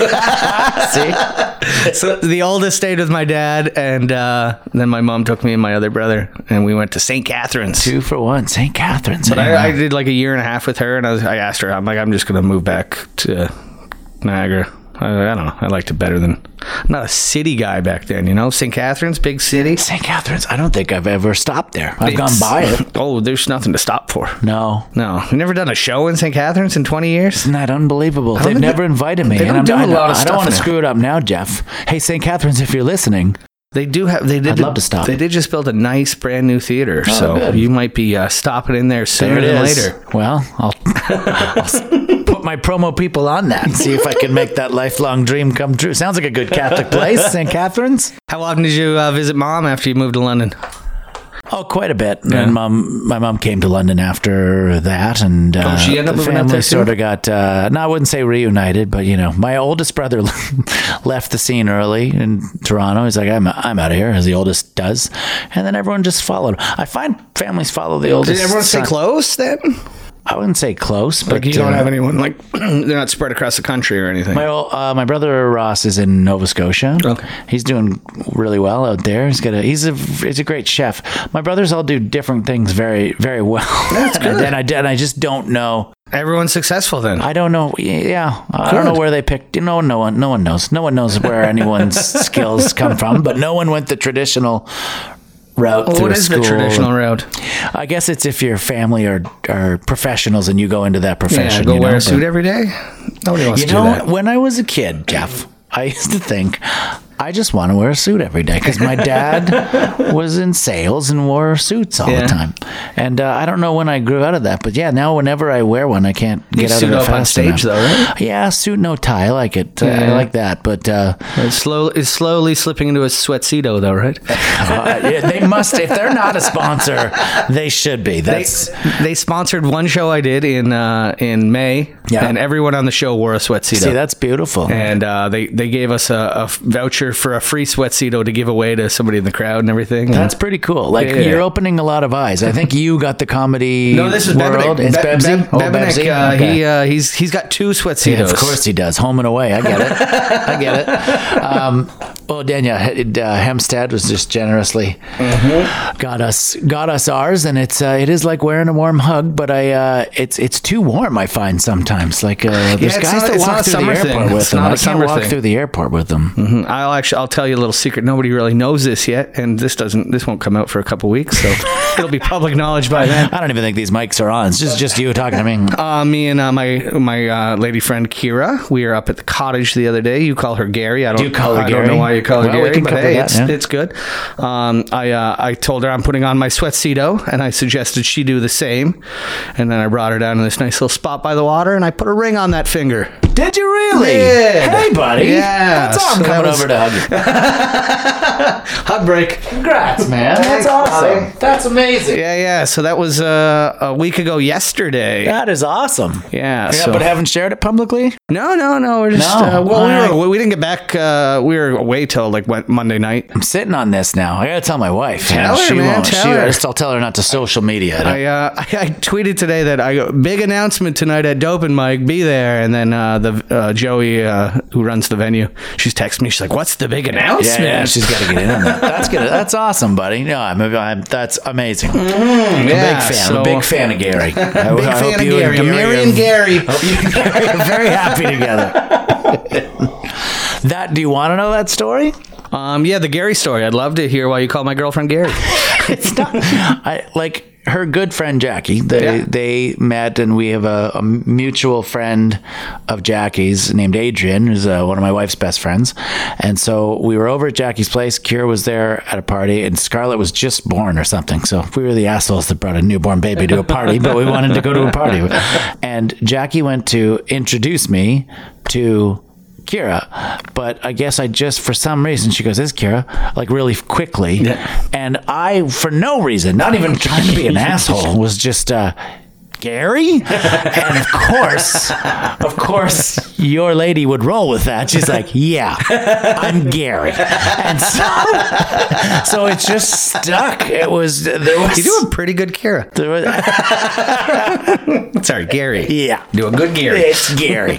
Speaker 1: so the oldest stayed with my dad, and uh, then my mom took me and my other brother, and we went to St. Catharines.
Speaker 2: Two for one, St. Catharines.
Speaker 1: But? I, I did like a year and a half with her, and I, was, I asked her, I'm like, I'm just gonna move back to Niagara. I, I don't know. I liked it better than. I'm not a city guy back then, you know. St. Catharines, big city.
Speaker 2: St. Catharines. I don't think I've ever stopped there. I've gone
Speaker 1: It's-
Speaker 2: by it. <laughs>
Speaker 1: Oh, there's nothing to stop for.
Speaker 2: No.
Speaker 1: No, you never done a show in St. Catharines in 20 years.
Speaker 2: Isn't that unbelievable? They've
Speaker 1: think
Speaker 2: never
Speaker 1: they-
Speaker 2: invited me.
Speaker 1: they
Speaker 2: and
Speaker 1: don't
Speaker 2: I'm
Speaker 1: do a lot of
Speaker 2: I don't want to
Speaker 1: now.
Speaker 2: screw it up now, Jeff. Hey, St. Catharines, if you're listening,
Speaker 1: They do have. They did.
Speaker 2: I'd love to stop.
Speaker 1: They did just build a nice brand new theater, so
Speaker 2: good.
Speaker 1: you might be uh, stopping in there sooner than later.
Speaker 2: Well, I'll, <laughs> I'll put my promo people on that and see if I can make that lifelong dream come true. Sounds like a good Catholic place, St. Catharines.
Speaker 1: How often did you uh, visit mom after you moved to London?
Speaker 2: Oh, quite a bit. And mom, my mom came to London after that, and uh,
Speaker 1: Oh, she ended up
Speaker 2: the
Speaker 1: out
Speaker 2: family
Speaker 1: there
Speaker 2: sort of got. Uh, no, I wouldn't say reunited, but you know, my oldest brother <laughs> left the scene early in Toronto. He's like, "I'm I'm out of here," as the oldest does, and then everyone just followed. I find families follow the oldest.
Speaker 1: Did everyone stay
Speaker 2: son.
Speaker 1: close then?
Speaker 2: I wouldn't say close, but
Speaker 1: Like you don't
Speaker 2: uh,
Speaker 1: have anyone like <clears throat> they're not spread across the country or anything.
Speaker 2: My ol- uh, my brother Ross is in Nova Scotia.
Speaker 1: Okay.
Speaker 2: he's doing really well out there. He's got a he's a he's a great chef. My brothers all do different things very very well. That's <laughs>
Speaker 1: good.
Speaker 2: and I and I just don't know.
Speaker 1: Everyone's successful then.
Speaker 2: I don't know. Yeah, I don't know where they picked. You know, no one no one knows. No one knows where anyone's <laughs> skills come from. But no one went the traditional route
Speaker 1: Well, what
Speaker 2: a school.
Speaker 1: the traditional route?
Speaker 2: I guess it's if your family are are professionals and you go into that
Speaker 1: Yeah,
Speaker 2: profession.
Speaker 1: go
Speaker 2: you
Speaker 1: wear
Speaker 2: know,
Speaker 1: a suit every day. Nobody wants
Speaker 2: you
Speaker 1: to do
Speaker 2: know,
Speaker 1: that.
Speaker 2: when I was a kid, Jeff, I used to think I just want to wear a suit every day because my dad <laughs> was in sales and wore suits all
Speaker 1: Yeah.
Speaker 2: the time. And uh, I don't know when I grew out of that, but yeah, now whenever I wear one, I can't get out of it
Speaker 1: up on
Speaker 2: fast
Speaker 1: stage,
Speaker 2: enough.
Speaker 1: though, right?
Speaker 2: Yeah, suit no tie. I like it. Uh, I like that. But uh,
Speaker 1: It's slow. It's slowly slipping into a sweatcedo, though, right?
Speaker 2: uh, yeah, they must. If they're not a sponsor, they should be.
Speaker 1: They,
Speaker 2: That's
Speaker 1: they sponsored one show I did in uh, in May,
Speaker 2: Yeah.
Speaker 1: and everyone on the show wore a sweatcedo.
Speaker 2: see, that's beautiful.
Speaker 1: and uh, they they gave us a, a voucher for a free sweatcedo to give away to somebody in the crowd and everything.
Speaker 2: That's pretty cool. Like
Speaker 1: Yeah.
Speaker 2: you're opening a lot of eyes. I think you got the comedy
Speaker 1: no, this is
Speaker 2: world.
Speaker 1: Bebenik.
Speaker 2: It's
Speaker 1: Be-
Speaker 2: Bebsy.
Speaker 1: Be-
Speaker 2: Oh, Bebsy?
Speaker 1: uh,
Speaker 2: Okay.
Speaker 1: He uh, he's he's got two sweatcedos.
Speaker 2: Yeah, of course he does. Home and away. I get it. I get it. <laughs> Um, well, Danielle uh, Hempstead was just generously got us got us ours, and it's uh, it is like wearing a warm hug, but I uh, it's it's too warm. I find sometimes like uh, there's
Speaker 1: it's
Speaker 2: guys
Speaker 1: not-
Speaker 2: that walk through the
Speaker 1: summer
Speaker 2: airport
Speaker 1: thing.
Speaker 2: with
Speaker 1: It's
Speaker 2: them. I can't walk
Speaker 1: thing.
Speaker 2: through the airport with them.
Speaker 1: Mhm. I'll actually I'll tell you a little secret. Nobody really knows this yet, and this doesn't this won't come out for a couple weeks, so <laughs> it'll be public knowledge by then.
Speaker 2: I don't even think these mics are on. It's just just you talking to me.
Speaker 1: Uh, me and uh, my my uh, lady friend Kira, we were up at the cottage the other day. You call her Gary. I don't.
Speaker 2: Do you call her
Speaker 1: I
Speaker 2: Gary?
Speaker 1: don't know why you call her
Speaker 2: Well, we
Speaker 1: Gary,
Speaker 2: can
Speaker 1: but hey,
Speaker 2: that,
Speaker 1: it's
Speaker 2: yeah.
Speaker 1: it's good. Um, I uh, I told her I'm putting on my sweatcedo, and I suggested she do the same. And then I brought her down to this nice little spot by the water, and I put a ring on that finger.
Speaker 2: Did you really?
Speaker 1: Did.
Speaker 2: Hey, buddy.
Speaker 1: Yeah,
Speaker 2: That's all I'm
Speaker 1: so
Speaker 2: coming
Speaker 1: was-
Speaker 2: over to hug you. <laughs>
Speaker 1: Hug break.
Speaker 2: Congrats, man. That's
Speaker 1: Thanks,
Speaker 2: awesome.
Speaker 1: buddy.
Speaker 2: That's amazing.
Speaker 1: Yeah, yeah. So that was uh, a week ago yesterday.
Speaker 2: That is awesome.
Speaker 1: Yeah.
Speaker 2: Yeah,
Speaker 1: so
Speaker 2: but haven't shared it publicly.
Speaker 1: No, no, no. We're just
Speaker 2: No.
Speaker 1: uh, well, we, were, we didn't get back. Uh, we were away till like Wed- Monday night.
Speaker 2: I'm sitting on this now. I gotta tell my wife.
Speaker 1: Tell her,
Speaker 2: she
Speaker 1: man,
Speaker 2: won't.
Speaker 1: tell
Speaker 2: she,
Speaker 1: her.
Speaker 2: I just, I'll tell her not to social media.
Speaker 1: I, uh, I <laughs> I tweeted today that I go big announcement tonight at Dope and Mike. Be there. And then uh, the uh, Joey uh, who runs the venue, she's texting me. She's like, "What's the big
Speaker 2: yeah,
Speaker 1: announcement?"
Speaker 2: yeah, she's got to get in on that. That's good. That's awesome, buddy. No, I'm, I'm that's amazing. I'm a
Speaker 1: Mm-hmm. Yeah,
Speaker 2: big fan. I'm
Speaker 1: so-
Speaker 2: a big fan of Gary. I, <laughs>
Speaker 1: Big
Speaker 2: I hope
Speaker 1: fan of
Speaker 2: you
Speaker 1: Gary.
Speaker 2: and
Speaker 1: Mary
Speaker 2: are-
Speaker 1: and Gary. <laughs>
Speaker 2: hope you and Gary are very happy together. that. Do you want to know that story?
Speaker 1: Um, yeah, the Gary story. I'd love to hear why you call my girlfriend Gary. <laughs>
Speaker 2: it's not I like her good friend Jackie. They
Speaker 1: Yeah.
Speaker 2: they met, and we have a, a mutual friend of Jackie's named Adrian, who's uh, one of my wife's best friends. And so we were over at Jackie's place. Kira was there at a party, and Scarlett was just born or something. So we were the assholes that brought a newborn baby to a party, but we wanted to go to a party. <laughs> And Jackie went to introduce me to. Kira, but I guess I just for some reason she goes, is Kira," like really quickly, and I for no reason, not even trying to be an <laughs> asshole, was just uh, Gary? <laughs> And of course, of course, your lady would roll with that. She's like, yeah, I'm Gary. And so, so it just stuck. It was, there was,
Speaker 1: You're doing pretty good Kira.
Speaker 2: there was <laughs>
Speaker 1: Sorry, Gary.
Speaker 2: yeah.
Speaker 1: Do a good Gary.
Speaker 2: It's Gary.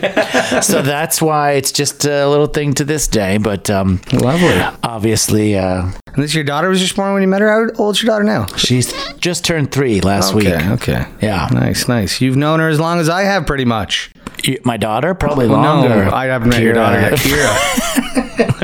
Speaker 2: so that's why it's just a little thing to this day. But um,
Speaker 1: Lovely.
Speaker 2: obviously, uh,
Speaker 1: And this your daughter was just born when you met her? How old's your daughter now?
Speaker 2: she's just turned three last week.
Speaker 1: Okay, okay.
Speaker 2: Yeah.
Speaker 1: Nice, nice. You've known her as long as I have, pretty much.
Speaker 2: You- My daughter, probably
Speaker 1: No,
Speaker 2: longer.
Speaker 1: I haven't met your daughter yet.
Speaker 2: Kira. <laughs> <laughs> <laughs>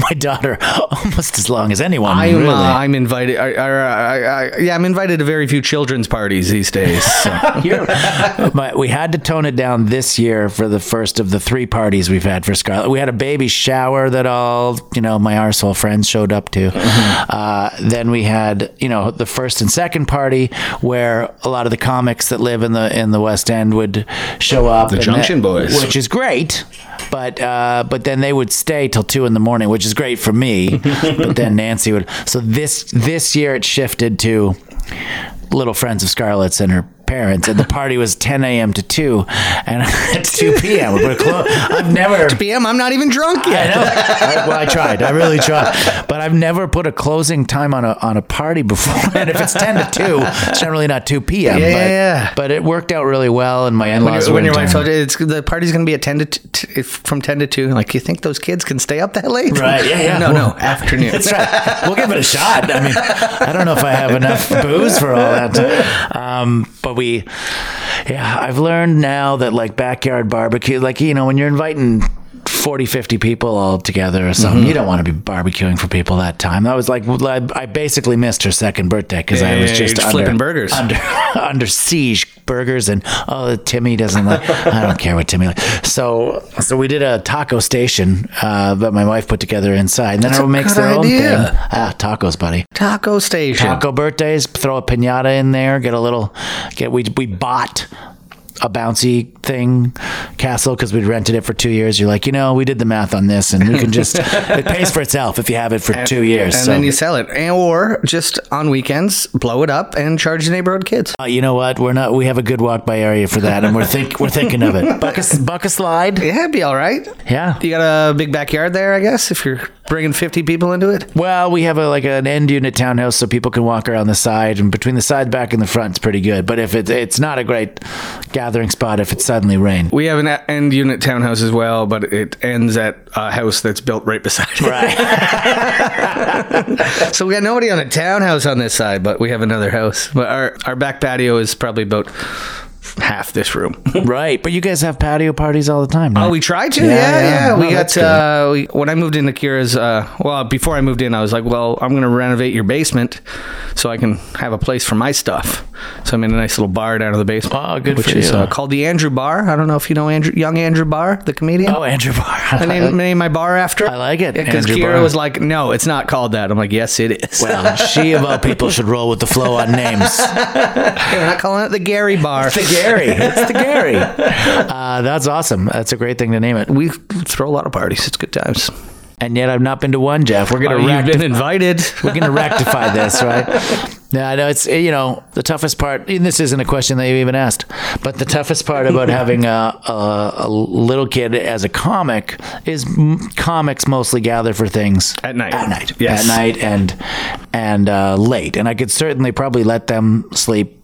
Speaker 2: My daughter almost as long as anyone.
Speaker 1: I'm,
Speaker 2: really.
Speaker 1: uh, I'm invited. I, I, I, yeah, I'm invited to very few children's parties these days. so. <laughs>
Speaker 2: but we had to tone it down this year for the first of the three parties we've had for Scarlett. We had a baby shower that all you know my arsehole friends showed up to. Uh, then we had you know the first and second party where a lot of the comics that live in the in the West End would show up.
Speaker 1: The Junction
Speaker 2: that-
Speaker 1: Boys.
Speaker 2: which is great. But uh, but then they would stay till two in the morning, which is great for me. <laughs> but then Nancy would. So this this year it shifted to little friends of Scarlett's and her parents, and the party was 10 a.m. to 2, and <laughs> it's 2 <laughs> p.m. We're clo- I've never.
Speaker 1: 2 PM, I'm not even drunk
Speaker 2: I
Speaker 1: yet.
Speaker 2: know. I, well, I tried. I really tried, but I've never put a closing time on a on a party before. <laughs> And if it's 10 to 2, it's generally not 2 p.m.
Speaker 1: Yeah,
Speaker 2: but,
Speaker 1: yeah, yeah.
Speaker 2: but it worked out really well, and my
Speaker 1: When,
Speaker 2: in-laws
Speaker 1: your- when your wife told you it's, the party's going to be at 10 to t- t- from 10 to 2, like, you think those kids can stay up that late?
Speaker 2: Right, yeah, yeah.
Speaker 1: No, no, afternoon.
Speaker 2: That's right. We'll give it a shot. I mean, I don't know if I have enough booze for all that. Um, but we, yeah, I've learned now that like backyard barbecue, like, you know, when you're inviting 40, 50 people all together or something, you don't want to be barbecuing for people that time. That was like, I basically missed her second birthday because I was
Speaker 1: Yeah,
Speaker 2: just under,
Speaker 1: flipping burgers.
Speaker 2: Under, <laughs> under siege burgers and oh Timmy doesn't like I don't care what Timmy like. So so we did a taco station uh, that my wife put together inside. And then
Speaker 1: That's
Speaker 2: everyone makes their own thing. Ah, tacos, buddy.
Speaker 1: Taco station.
Speaker 2: Taco birthdays, throw a pinata in there, get a little get we we bought a bouncy thing castle because we'd rented it for two years. You're like, you know, we did the math on this, and we can just <laughs> it pays for itself if you have it for two years.
Speaker 1: And
Speaker 2: so.
Speaker 1: then you sell it. And, or just on weekends, blow it up and charge the neighborhood kids.
Speaker 2: Uh, you know what? We're not. We have a good walk by area for that, and we're think we're thinking of it. <laughs> Buck a, buck a slide.
Speaker 1: Yeah, it'd be all right.
Speaker 2: Yeah.
Speaker 1: You got a big backyard there, I guess, if you're bringing 50 people into it.
Speaker 2: Well, we have a like an end unit townhouse, so people can walk around the side, and between the side, back, and the front, it's pretty good. But if it, it's not a great gathering spot, if it suddenly rained.
Speaker 1: We have an a- end unit townhouse as well, but it ends at a house that's built right beside it.
Speaker 2: Right. <laughs>
Speaker 1: So we got nobody on a townhouse on this side, but we have another house. But our, our back patio is probably about half this room. <laughs>
Speaker 2: right. But you guys have patio parties all the time. Right?
Speaker 1: Oh, we tried to.
Speaker 2: Yeah,
Speaker 1: Yeah,
Speaker 2: yeah.
Speaker 1: yeah.
Speaker 2: Oh,
Speaker 1: We got
Speaker 2: that's
Speaker 1: uh, we, when I moved into Kira's. Uh, well, before I moved in, I was like, "Well, I'm going to renovate your basement so I can have a place for my stuff." So I'm in a nice little bar down in the basement.
Speaker 2: Oh, good
Speaker 1: which
Speaker 2: for
Speaker 1: is
Speaker 2: you.
Speaker 1: Uh, called the Andrew Bar. I don't know if you know Andrew, young Andrew Barr, the comedian.
Speaker 2: oh, Andrew Barr. <laughs>
Speaker 1: I named, named my bar after.
Speaker 2: I like it,
Speaker 1: because
Speaker 2: Andrew
Speaker 1: Kira
Speaker 2: Barr.
Speaker 1: was like, "No, it's not called that." I'm like, "Yes, it is."
Speaker 2: well, <laughs> she of all people should roll with the flow on names. <laughs>
Speaker 1: We're not calling it the Gary Bar.
Speaker 2: It's the Gary. It's the Gary. Uh, that's awesome. That's a great thing to name it.
Speaker 1: We throw a lot of parties. It's good times.
Speaker 2: And yet I've not been to one, Jeff. We're gonna
Speaker 1: Oh, you've been invited. <laughs>
Speaker 2: We're gonna rectify <laughs> this, right? Yeah, I know it's you know the toughest part. And this isn't a question that you even asked, but the toughest part about <laughs> having a, a, a little kid as a comic is m- comics mostly gather for things
Speaker 1: At night.
Speaker 2: At night,
Speaker 1: Yes.
Speaker 2: at night, and and uh, late. And I could certainly probably let them sleep.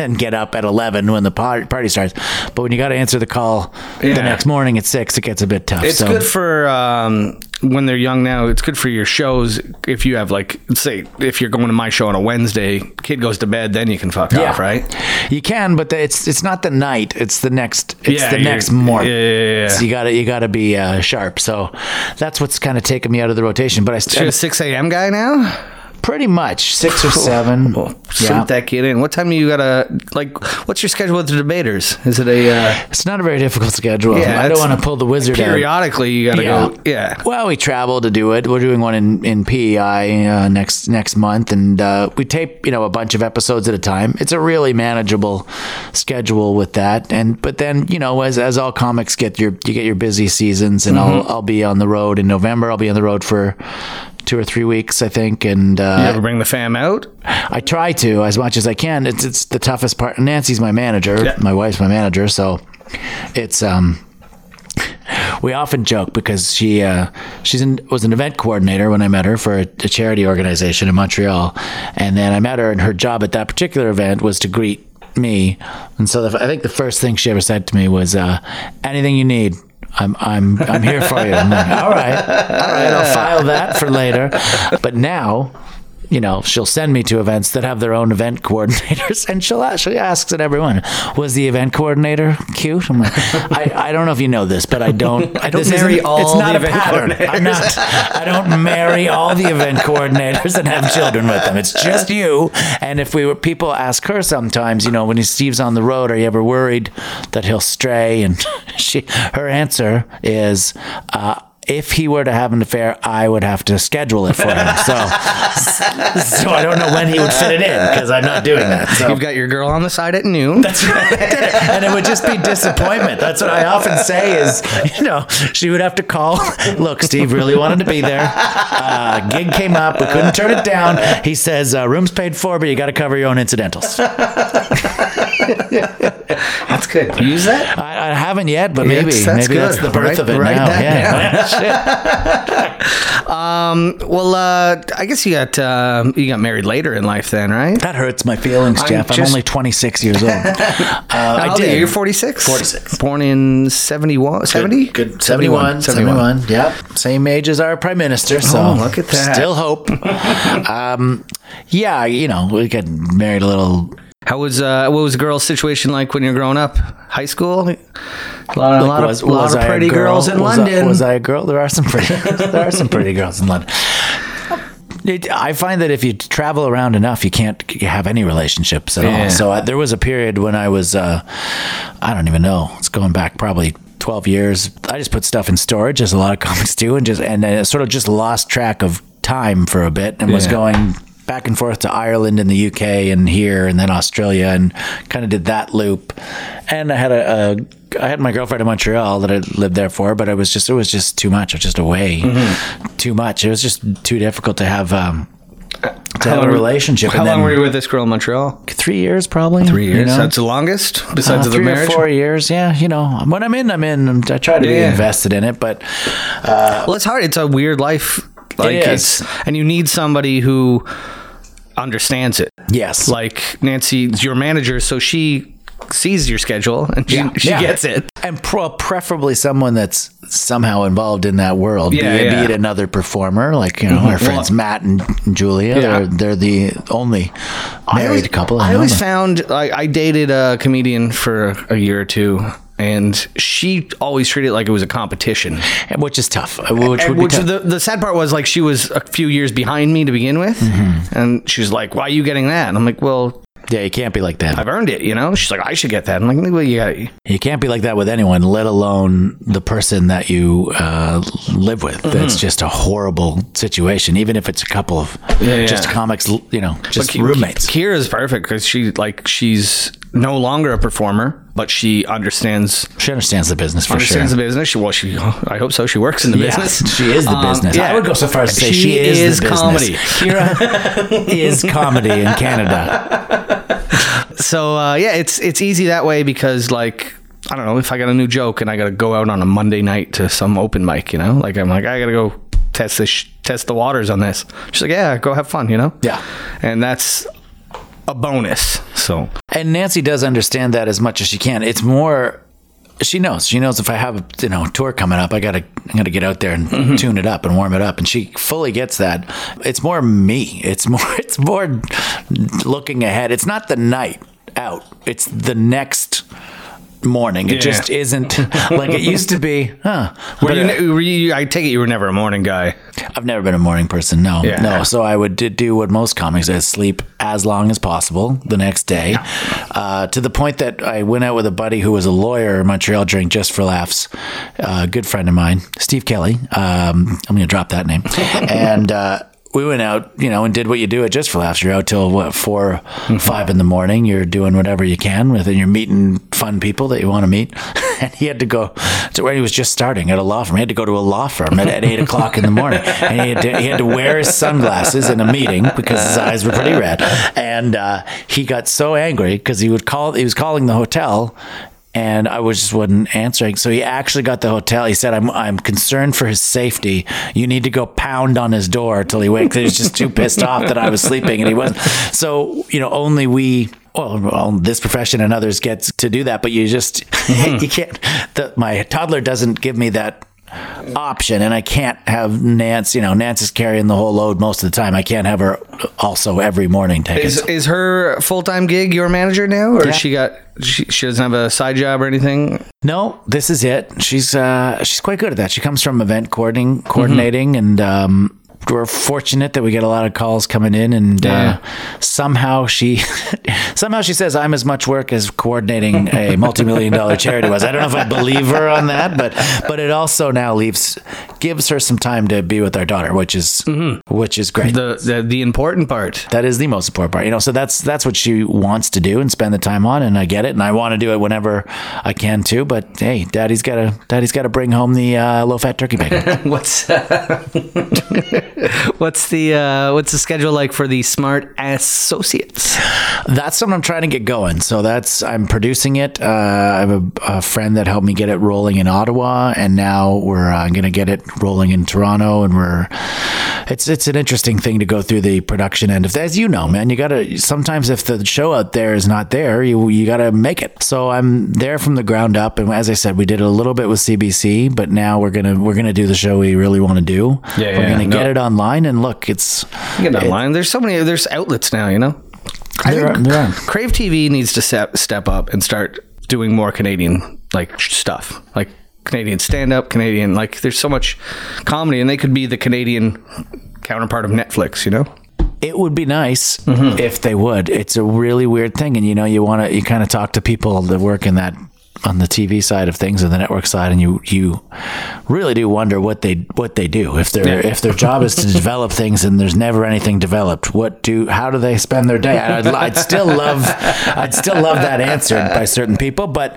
Speaker 2: and get up at 11 when the party starts but when you got to answer the call the next morning at 6 it gets a bit tough
Speaker 1: It's
Speaker 2: so
Speaker 1: good for um, when they're young now. It's good for your shows. If you have like, say, if you're going to my show on a Wednesday, kid goes to bed, then you can fuck off, right?
Speaker 2: You can, but the, it's it's not the night. It's the next. It's
Speaker 1: Yeah,
Speaker 2: the next morning.
Speaker 1: yeah, yeah, yeah.
Speaker 2: So you got to you got to be uh, sharp. So that's what's kind of taking me out of the rotation. But I
Speaker 1: So you're a 6 a.m. guy now?
Speaker 2: Pretty much six or seven.
Speaker 1: Well,
Speaker 2: yeah.
Speaker 1: that kid in. What time do you gotta like? What's your schedule with the debaters? Is it a uh,
Speaker 2: It's not a very difficult schedule.
Speaker 1: Yeah,
Speaker 2: I don't want to pull the wizard out.
Speaker 1: periodically you gotta
Speaker 2: Yeah.
Speaker 1: go? Yeah.
Speaker 2: Well, we travel to do it. We're doing one in in PEI uh, next next month, and uh, we tape you know a bunch of episodes at a time. It's a really manageable schedule with that. And but then you know as as all comics get your you get your busy seasons, and I'll I'll be on the road in November. I'll be on the road for. Two or three weeks, I think. And uh,
Speaker 1: You ever bring the fam out?
Speaker 2: I try to as much as I can. It's it's the toughest part. Nancy's my manager.
Speaker 1: Yeah.
Speaker 2: My wife's my manager, so it's um. We often joke because she uh, she's an, was an event coordinator when I met her for a, a charity organization in Montreal, and then I met her, and her job at that particular event was to greet me. And so the, I think the first thing she ever said to me was, uh, "Anything you need, I'm I'm I'm here for you." Like, "All right, all right, I'll file that for later." But now you know, she'll send me to events that have their own event <laughs> coordinators, and she'll ask, she asks at everyone, "Was the event coordinator cute?" I'm like, I, I don't know if you know this, but I don't. <laughs> I
Speaker 1: don't marry all
Speaker 2: It's not
Speaker 1: the
Speaker 2: a
Speaker 1: event
Speaker 2: pattern. I'm not. I don't marry all the event coordinators and have children with them. It's just you. And if we were, people ask her sometimes, you know, when Steve's on the road, are you ever worried that he'll stray? And <laughs> she, her answer is. Uh, if he were to have an affair, I would have to schedule it for him. So, <laughs> so I don't know when he would fit it in because I'm not doing that. So.
Speaker 1: You've got your girl on the side at noon.
Speaker 2: That's right. and it would just be disappointment. That's what I often say is, you know, she would have to call. Look, Steve really wanted to be there. Uh, gig came up. We couldn't turn it down. He says, uh, room's paid for, but you got to cover your own incidentals. <laughs> <laughs>
Speaker 1: That's good. Use that?
Speaker 2: I, I haven't yet, but maybe.
Speaker 1: That's
Speaker 2: maybe that's
Speaker 1: good.
Speaker 2: the birth
Speaker 1: Write-
Speaker 2: of it
Speaker 1: write
Speaker 2: now. yeah. <laughs> <laughs>
Speaker 1: Well, uh, I guess you got uh, you got married later in life, then, right?
Speaker 2: That hurts my feelings,
Speaker 1: I'm
Speaker 2: Jeff. I'm only 26 years old. Uh, I
Speaker 1: you?
Speaker 2: did.
Speaker 1: You're 46?
Speaker 2: 46.
Speaker 1: Born in 71? 70?
Speaker 2: Good. 71. 71. Yep. Same age as our prime minister. So
Speaker 1: Oh, look at that.
Speaker 2: Still hope. um, yeah, you know, we got married a little.
Speaker 1: How was uh, what was the girl's situation like when you were growing up? High school? A lot, a lot
Speaker 2: was,
Speaker 1: of, lot of pretty
Speaker 2: girl?
Speaker 1: girls in
Speaker 2: was I-
Speaker 1: London.
Speaker 2: was I a girl? There are some pretty. <laughs> there are some pretty girls in London. It, I find that if you travel around enough, you can't have any relationships at
Speaker 1: Yeah.
Speaker 2: all. So uh, there was a period when I was, uh, I don't even know, it's going back probably 12 years. I just put stuff in storage, as a lot of <laughs> comics do, and just and I sort of just lost track of time for a bit, and was going back and forth to Ireland and the UK and here and then Australia, and kind of did that loop. And I had a, a I had my girlfriend in Montreal that I lived there for, but it was just it was just too much. It was just away too much. It was just too difficult to have um, to have a relationship.
Speaker 1: How long were you with this girl in Montreal?
Speaker 2: Three years, probably.
Speaker 1: Three
Speaker 2: you
Speaker 1: years.
Speaker 2: know?
Speaker 1: That's the longest
Speaker 2: Uh,
Speaker 1: besides of the
Speaker 2: three
Speaker 1: marriage.
Speaker 2: or four years. Yeah, you know, when I'm in, I'm in. I try to be
Speaker 1: Yeah.
Speaker 2: invested in it, but
Speaker 1: Well, it's hard. It's a weird life. Like
Speaker 2: is.
Speaker 1: it's, and you need somebody who understands it.
Speaker 2: yes,
Speaker 1: Like Nancy's your manager, so she sees your schedule and she,
Speaker 2: Yeah,
Speaker 1: she
Speaker 2: yeah.
Speaker 1: gets it.
Speaker 2: and pro- preferably someone that's somehow involved in that world.
Speaker 1: Yeah,
Speaker 2: be, it.
Speaker 1: Mm-hmm.
Speaker 2: be it another performer, like you know our friends Matt and Julia.
Speaker 1: Yeah.
Speaker 2: They're, they're the only married couple.
Speaker 1: I
Speaker 2: know
Speaker 1: always found like I dated a comedian for a year or two, and she always treated it like it was a competition.
Speaker 2: which is tough. uh, Which
Speaker 1: And
Speaker 2: would be
Speaker 1: which
Speaker 2: tough.
Speaker 1: the, the sad part was like she was a few years behind me to begin with,
Speaker 2: Mm-hmm.
Speaker 1: and she was like, "Why are you getting that?" And I'm like, "Well,
Speaker 2: yeah, you can't be like that.
Speaker 1: I've earned it," you know. She's like, "I should get that." I'm like, "Well, you got."
Speaker 2: You can't be like that with anyone, let alone the person that you uh, live with.
Speaker 1: Mm-hmm.
Speaker 2: It's just a horrible situation, even if it's a couple of
Speaker 1: Yeah,
Speaker 2: just
Speaker 1: yeah.
Speaker 2: comics, you know, just
Speaker 1: Ki-
Speaker 2: roommates.
Speaker 1: Kira's perfect because she like she's no longer a performer, but she understands
Speaker 2: She understands the business for sure.
Speaker 1: understands the business. She well, she I hope so. She works in the
Speaker 2: Yeah,
Speaker 1: business.
Speaker 2: she is the
Speaker 1: Um,
Speaker 2: business.
Speaker 1: yeah.
Speaker 2: I would go so far as to say
Speaker 1: She
Speaker 2: she, is,
Speaker 1: is
Speaker 2: the business.
Speaker 1: comedy.
Speaker 2: Kira <laughs> is comedy in Canada. <laughs>
Speaker 1: So uh, yeah, it's it's easy that way because like I don't know if I got a new joke and I got to go out on a Monday night to some open mic, you know, like I'm like I got to go test this test the waters on this. She's like, yeah, go have fun, you know.
Speaker 2: Yeah.
Speaker 1: and that's a bonus. So
Speaker 2: And Nancy does understand that as much as she can. It's more she knows. She knows if I have a you know tour coming up, I gotta I gotta get out there and
Speaker 1: Mm-hmm.
Speaker 2: tune it up and warm it up. And she fully gets that. It's more me. It's more <laughs> it's more looking ahead. It's not the night out. It's the next morning. It
Speaker 1: Yeah.
Speaker 2: just isn't like it used to be. Huh.
Speaker 1: were you,
Speaker 2: uh,
Speaker 1: ne- were you? I take it you were never a morning guy.
Speaker 2: I've never been a morning person. No,
Speaker 1: Yeah.
Speaker 2: no. So I would do what most comics is sleep as long as possible the next day, uh, to the point that I went out with a buddy who was a lawyer in Montreal during Just for Laughs, uh, a good friend of mine, Steve Kelly. Um, I'm going to drop that name, <laughs> and. Uh, we went out, you know, and did what you do at Just for Laughs. You're out till what four, five in the morning. You're doing whatever you can with, and you're meeting fun people that you want to meet. <laughs> and he had to go to where he was just starting at a law firm. He had to go to a law firm at, at eight o'clock in the morning, and he had to, he had to wear his sunglasses in a meeting because his eyes were pretty red. And uh, he got so angry because he would call. He was calling the hotel. And I was just wasn't answering. So he actually got the hotel. He said, "I'm I'm concerned for his safety. You need to go pound on his door till he wakes." He was just too pissed off that I was sleeping and he wasn't. So you know, only we well, well, this profession and others gets to do that, but you just <laughs> you can't. The, my toddler doesn't give me that option, and I can't have Nance. You know, Nance is carrying the whole load most of the time. I can't have her also every morning take
Speaker 1: Is,
Speaker 2: it.
Speaker 1: is her full time gig your manager now, or
Speaker 2: Yeah.
Speaker 1: she got she, she doesn't have a side job or anything?
Speaker 2: No, this is it. She's uh, she's quite good at that. She comes from event coordinating, coordinating, and um, we're fortunate that we get a lot of calls coming in, and uh, somehow she <laughs> somehow she says I'm as much work as coordinating a <laughs> multi-million dollar charity was. I don't know if I believe her on that, but but it also now leaves gives her some time to be with our daughter, which is which is great.
Speaker 1: The the, the important part.
Speaker 2: that is the most important part, you know. So that's that's what she wants to do and spend the time on, and I get it, and I want to do it whenever I can too. But hey, daddy's got to daddy's got to bring home the uh, low fat turkey bacon. <laughs>
Speaker 1: What's <laughs> what's the uh, what's the schedule like for the Smart Associates?
Speaker 2: that's something I'm trying to get going. So that's I'm producing it. Uh, I have a, a friend that helped me get it rolling in Ottawa, and now we're uh, going to get it rolling in Toronto, and we're it's it's an interesting thing to go through the production end of as you know man you gotta sometimes if the show out there is not there you you gotta make it so i'm there from the ground up and as i said we did a little bit with cbc but now we're gonna we're gonna do the show we really want to do
Speaker 1: Yeah,
Speaker 2: we're
Speaker 1: yeah,
Speaker 2: gonna
Speaker 1: no.
Speaker 2: get it online and look it's you
Speaker 1: Get online. There's so many. There's outlets now. You know.
Speaker 2: There are- there are.
Speaker 1: Crave TV needs to step step up and start doing more Canadian like stuff, like Canadian stand up, Canadian like. There's so much comedy, and they could be the Canadian counterpart of Netflix. You know.
Speaker 2: it would be nice
Speaker 1: Mm-hmm.
Speaker 2: if they would. It's a really weird thing, and you know, you want to you kind of talk to people that work in that on the TV side of things or the network side, and you you really do wonder what they what they do if their if their job is to <laughs> develop things and there's never anything developed. What do how do they spend their day? I'd, I'd still love I'd still love that answered by certain people, but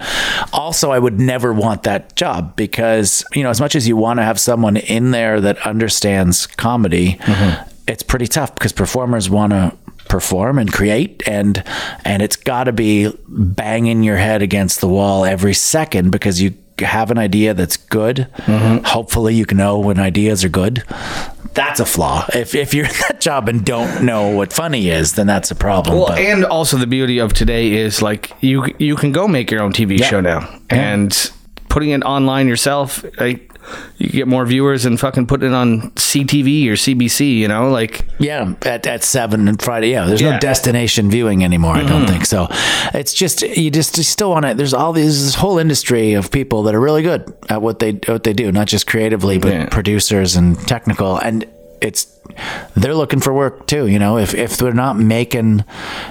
Speaker 2: also I would never want that job because you know as much as you want to have someone in there that understands comedy mm-hmm. it's pretty tough because performers want to perform and create and and it's got to be banging your head against the wall every second because you have an idea that's good. Mm-hmm. Hopefully you can know when ideas are good. That's a flaw. If, if you're in that job and don't know what funny is then that's a problem
Speaker 1: Well,
Speaker 2: But-
Speaker 1: and also the beauty of today is like you you can go make your own TV
Speaker 2: Yeah.
Speaker 1: show now, and putting it online yourself, like you get more viewers and fucking putting it on CTV or CBC. You know, like
Speaker 2: Yeah, at, at seven and Friday. Yeah, there's
Speaker 1: Yeah. Mm-hmm.
Speaker 2: no destination viewing anymore. I don't think so. It's just you just you still want to. There's all these this whole industry of people that are really good at what they what they do, not just creatively, but
Speaker 1: Yeah.
Speaker 2: producers and technical. And it's they're looking for work too. You know, if if they're not making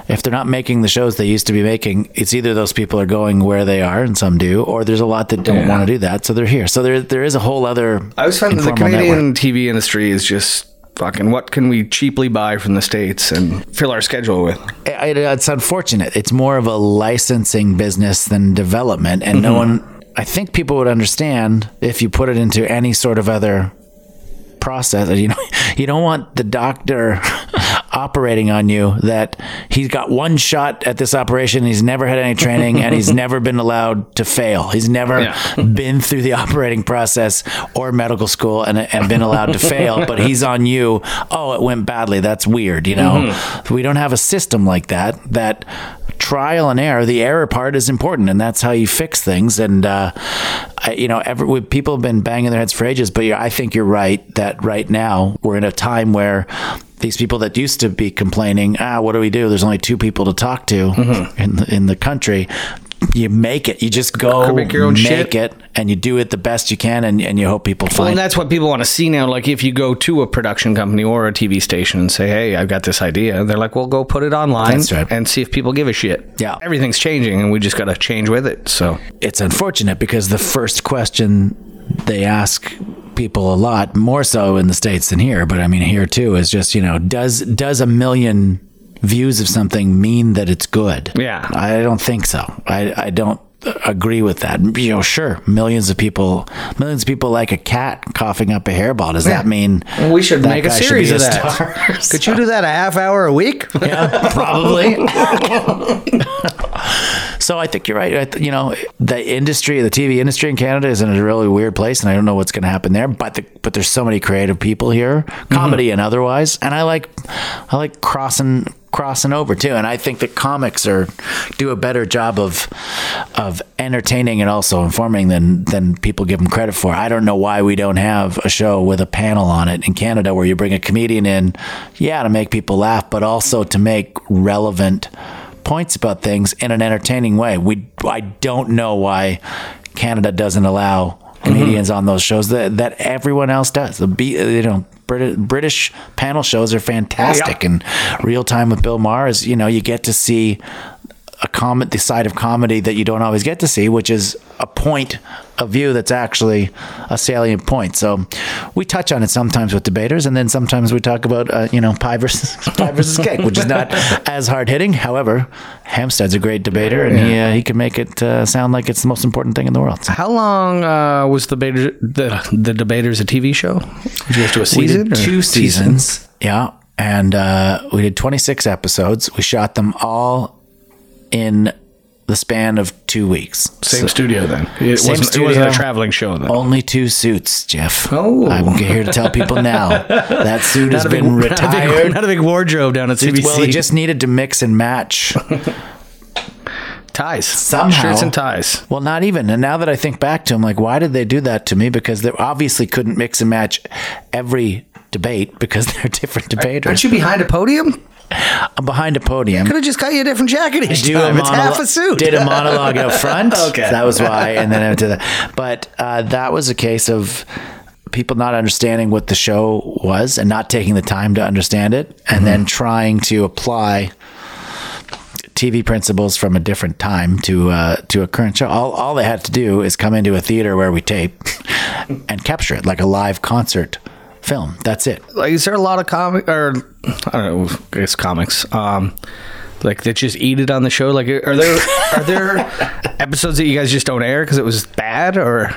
Speaker 2: if they're not making the shows they used to be making, it's either those people are going where they are, and some do, or there's a lot that don't
Speaker 1: Yeah.
Speaker 2: want to do that, so they're here. So there there is a whole other.
Speaker 1: I was finding the Canadian
Speaker 2: network.
Speaker 1: TV industry is just fucking. What can we cheaply buy from the states and fill our schedule with?
Speaker 2: it, it's unfortunate. It's more of a licensing business than development, and no mm-hmm. one. I think people would understand if you put it into any sort of other process. You know, <laughs> you don't want the doctor <laughs> operating on you that he's got one shot at this operation. He's never had any training, and he's <laughs> never been allowed to fail. He's never
Speaker 1: Yeah.
Speaker 2: been through the operating process or medical school and, and been allowed to fail, but he's on you. Oh, it went badly. That's weird. You know, we don't have a system like that. That trial and error, the error part is important, and that's how you fix things. And uh, I, you know, every, we, people have been banging their heads for ages, but I think you're right that right now we're in a time where. These people that used to be complaining, ah, what do we do? There's only two people to talk to in the, in the country. You make it. You just go
Speaker 1: Make your own
Speaker 2: make
Speaker 1: shit.
Speaker 2: it, and you do it the best you can, and, and you hope people
Speaker 1: Well,
Speaker 2: find.
Speaker 1: and that's what people want to see now. Like if you go to a production company or a TV station and say, "Hey, I've got this idea," they're like, "Well, go put it online
Speaker 2: right.
Speaker 1: and see if people give a shit."
Speaker 2: Yeah.
Speaker 1: everything's changing, and we just got to change with it. So
Speaker 2: it's unfortunate because the first question they ask people a lot more so in the states than here but i mean here too is just you know does does a million views of something mean that it's good
Speaker 1: Yeah.
Speaker 2: i don't think so i i don't agree with that. You know, sure, millions of people, millions of people like a cat coughing up a hairball. Does that mean
Speaker 1: We should make a series
Speaker 2: be
Speaker 1: of
Speaker 2: a
Speaker 1: that.
Speaker 2: star? <laughs>
Speaker 1: Could you do that a half hour a week?
Speaker 2: Yeah, probably. <laughs> so I think you're right. I th- You know, the industry, the TV industry in Canada is in a really weird place, and I don't know what's going to happen there. But the, but there's so many creative people here, mm-hmm. comedy and otherwise, and I like I like crossing crossing over too. And I think that comics are do a better job of of entertaining and also informing than than people give them credit for. I don't know why we don't have a show with a panel on it in Canada where you bring a comedian in, yeah, to make people laugh, but also to make relevant points about things in an entertaining way. We I don't know why Canada doesn't allow mm-hmm. comedians on those shows that that everyone else does. The be uh, you know British, British panel shows are fantastic, and Real Time with Bill Maher is you know you get to see a comment the side of comedy that you don't always get to see, which is a point of view that's actually a salient point. So we touch on it sometimes with debaters, and then sometimes we talk about uh, you know pie versus <laughs> pie versus cake, which is not <laughs> as hard hitting. However, Hemstead's a great debater, and he uh, he can make it uh, sound like it's the most important thing in the world. So
Speaker 1: How long uh, was the, debater, the the debaters a TV show? Did you guys do a season?
Speaker 2: two seasons, yeah, and uh, we did twenty six episodes. We shot them all in the span of two weeks.
Speaker 1: Same studio then. It
Speaker 2: Same
Speaker 1: wasn't, it wasn't a traveling show then.
Speaker 2: Only two suits, Jeff.
Speaker 1: Oh.
Speaker 2: I'm here to tell people now <laughs> that suit has
Speaker 1: a big-
Speaker 2: been <laughs>
Speaker 1: not a big-
Speaker 2: retired.
Speaker 1: Not a big wardrobe down at CBC.
Speaker 2: Well, they just needed to mix and match. <laughs>
Speaker 1: ties,
Speaker 2: Somehow.
Speaker 1: shirts and ties.
Speaker 2: Well, not even. And now that I think back to them, like, why did they do that to me? Because they obviously couldn't mix and match every debate because they're different debaters.
Speaker 1: Aren't you behind a podium?
Speaker 2: I'm behind a podium.
Speaker 1: Could have just got you a different jacket each time. It's half a suit.
Speaker 2: Did a monologue up front. <laughs>
Speaker 1: Okay.
Speaker 2: that was why, and then after that. But uh, that was a case of people not understanding what the show was and not taking the time to understand it, and then trying to apply TV principles from a different time to uh, to a current show. All all they had to do is come into a theater where we tape <laughs> and capture it like a live concert film. That's it.
Speaker 1: like is there a lot of comic or I don't know, I guess comics, um, like that just eat it on the show? Like, are there are there <laughs> episodes that you guys just don't air because it was bad, or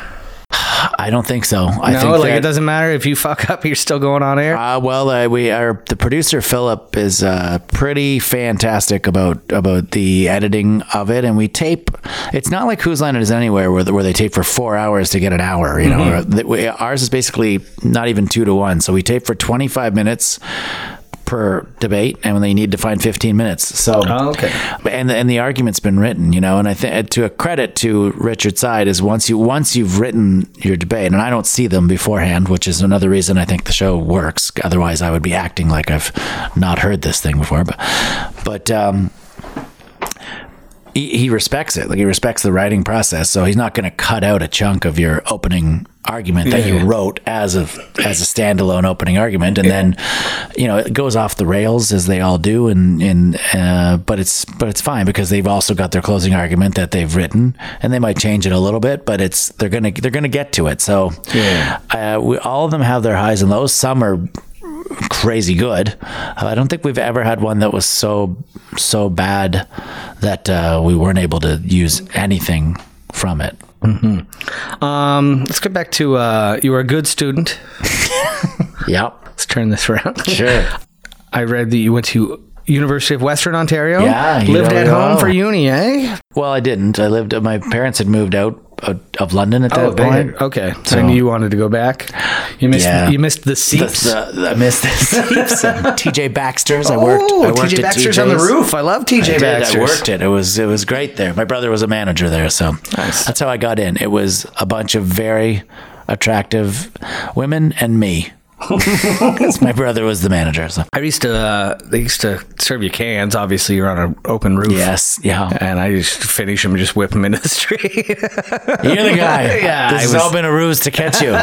Speaker 2: I don't think so. I
Speaker 1: no?
Speaker 2: think
Speaker 1: Like
Speaker 2: that-
Speaker 1: it doesn't matter if you <laughs> fuck up, you're still going on air.
Speaker 2: Uh, well, uh, we are the producer Philip is uh, pretty fantastic about about the editing of it, and we tape. It's not like Whose Line It Is Anywhere where where they tape for four hours to get an hour. You know, we- ours is basically not even two to one. So we tape for twenty five minutes per debate, and when they need to find fifteen minutes. So
Speaker 1: Oh, okay.
Speaker 2: and the, and the argument's been written, you know, and I think to a credit to Richard's side is once you once you've written your debate, and I don't see them beforehand, which is another reason I think the show works. Otherwise, I would be acting like I've not heard this thing before. But but um, he, he respects it. Like he respects the writing process, so he's not going to cut out a chunk of your opening argument that you wrote as a as a standalone opening argument, and then you know it goes off the rails as they all do, and and uh, but it's but it's fine because they've also got their closing argument that they've written, and they might change it a little bit, but it's they're gonna they're gonna get to it. So
Speaker 1: Yeah.
Speaker 2: uh, we, all of them have their highs and lows. Some are crazy good. Uh, I don't think we've ever had one that was so so bad that uh, we weren't able to use anything from it.
Speaker 1: Um, let's get back to uh, you were a good student. <laughs>
Speaker 2: Yep.
Speaker 1: Let's turn this around.
Speaker 2: Sure.
Speaker 1: I read that you went to University of Western Ontario.
Speaker 2: Yeah,
Speaker 1: lived at home for uni, eh?
Speaker 2: Well, I didn't. I lived. My parents had moved out of, London at that
Speaker 1: they
Speaker 2: point.
Speaker 1: had- okay. So,
Speaker 2: So-
Speaker 1: you wanted to go back. You missed.
Speaker 2: Yeah.
Speaker 1: You missed the
Speaker 2: The-
Speaker 1: seats.
Speaker 2: the- I missed the <laughs> this. TJ Baxter's. I worked.
Speaker 1: Oh,
Speaker 2: I worked
Speaker 1: TJ Baxter's on the roof. I love TJ
Speaker 2: I did.
Speaker 1: Baxter's.
Speaker 2: I worked it. It was it was great there. My brother was a manager there, so
Speaker 1: Nice.
Speaker 2: that's how I got in. It was a bunch of very attractive women and me. 'Cause my brother was the manager. So
Speaker 1: I used to. Uh, they used to serve you cans. Obviously, you're on an open roof.
Speaker 2: yes, yeah.
Speaker 1: And I used to finish them and just whip them into the <laughs> street.
Speaker 2: You're the guy. <laughs>
Speaker 1: Yeah,
Speaker 2: this
Speaker 1: I
Speaker 2: has
Speaker 1: was-
Speaker 2: all been a ruse to catch you. <laughs>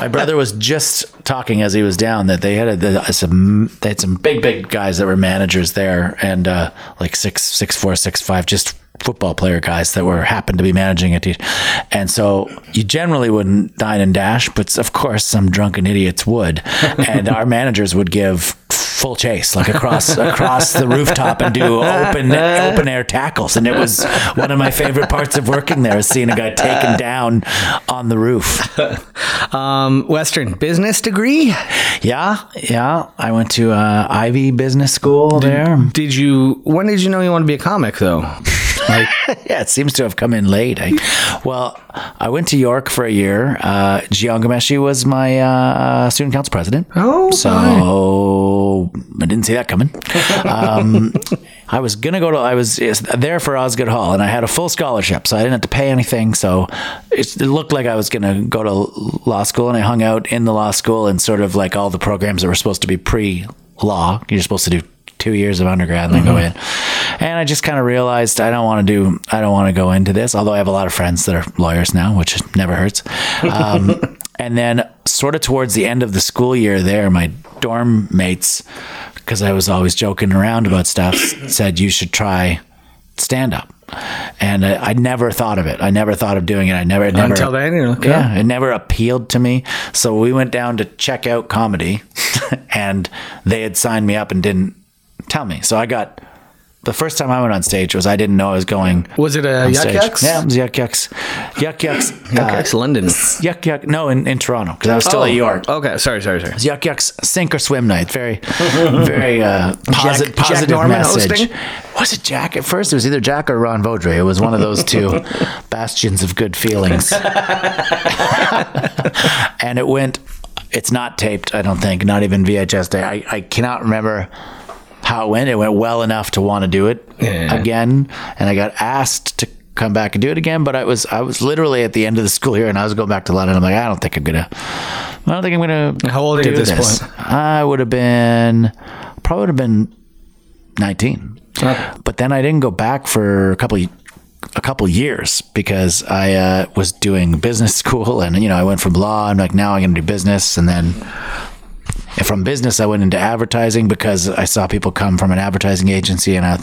Speaker 2: My brother was just talking as he was down that they had a, some they had some big big guys that were managers there and uh, like six six four six five just football player guys that were happened to be managing it. And so you generally wouldn't dine and dash, but of course some drunken idiots would. <laughs> and our managers would give full chase, like across across the rooftop, and do open open air tackles. And it was one of my favorite parts of working there, is seeing a guy taken down on the roof. <laughs>
Speaker 1: Um, Western business degree.
Speaker 2: Yeah, yeah. I went to uh, Ivey Business School there.
Speaker 1: Did you? When did you know you want to be a comic, though? <laughs>
Speaker 2: Yeah, it seems to have come in late. I, well, I went to York for a year. Uh, Jian Ghomeshi was my uh, student council president.
Speaker 1: Oh,
Speaker 2: so I didn't see that coming. Um, I was gonna go to. I was there for Osgoode Hall, and I had a full scholarship, so I didn't have to pay anything. So it, it looked like I was gonna go to law school, and I hung out in the law school and sort of like all the programs that were supposed to be pre law. You're supposed to do two years of undergrad and then go in. And I just kind of realized I don't want to do, I don't want to go into this, although I have a lot of friends that are lawyers now, which never hurts. Um, <laughs> and then, sort of towards the end of the school year, there, my dorm mates, because I was always joking around about stuff, <coughs> said you should try stand up. And I, I never thought of it. I never thought of doing it. I never, never
Speaker 1: Until then,
Speaker 2: yeah, it never appealed to me. So we went down to check out comedy, <laughs> and they had signed me up and didn't tell me. So I got the first time I went on stage was I didn't know I was going.
Speaker 1: Was it a Yuck
Speaker 2: stage.
Speaker 1: Yucks?
Speaker 2: Yeah, it was Yuk Yuk's. Yuk Yuk's.
Speaker 1: Yuck
Speaker 2: uh,
Speaker 1: Yucks, London.
Speaker 2: Yuk Yuk. No, in, in Toronto because I was still
Speaker 1: Oh,
Speaker 2: at York.
Speaker 1: Okay, sorry, sorry, sorry.
Speaker 2: Yuk Yuk's sink or swim night. Very, very uh, <laughs> posi-
Speaker 1: Jack
Speaker 2: positive
Speaker 1: Norman
Speaker 2: message.
Speaker 1: hosting?
Speaker 2: Was it Jack at first? It was either Jack or Ron Vaudry. It was one of those two <laughs> bastions of good feelings. <laughs> and it went. It's not taped. I don't think. Not even VHS day. I, I cannot remember how it went. It went well enough to want to do it
Speaker 1: Yeah.
Speaker 2: again, and I got asked to come back and do it again. But I was I was literally at the end of the school year, and I was going back to London. I'm like, I don't think I'm gonna. I don't think I'm gonna.
Speaker 1: How old are you at this point?
Speaker 2: I would have been probably would have been 19. But then I didn't go back for a couple a couple years because I uh, was doing business <laughs> school and you know I went from law I'm like now I'm going to do business and then and from business, I went into advertising because I saw people come from an advertising agency and I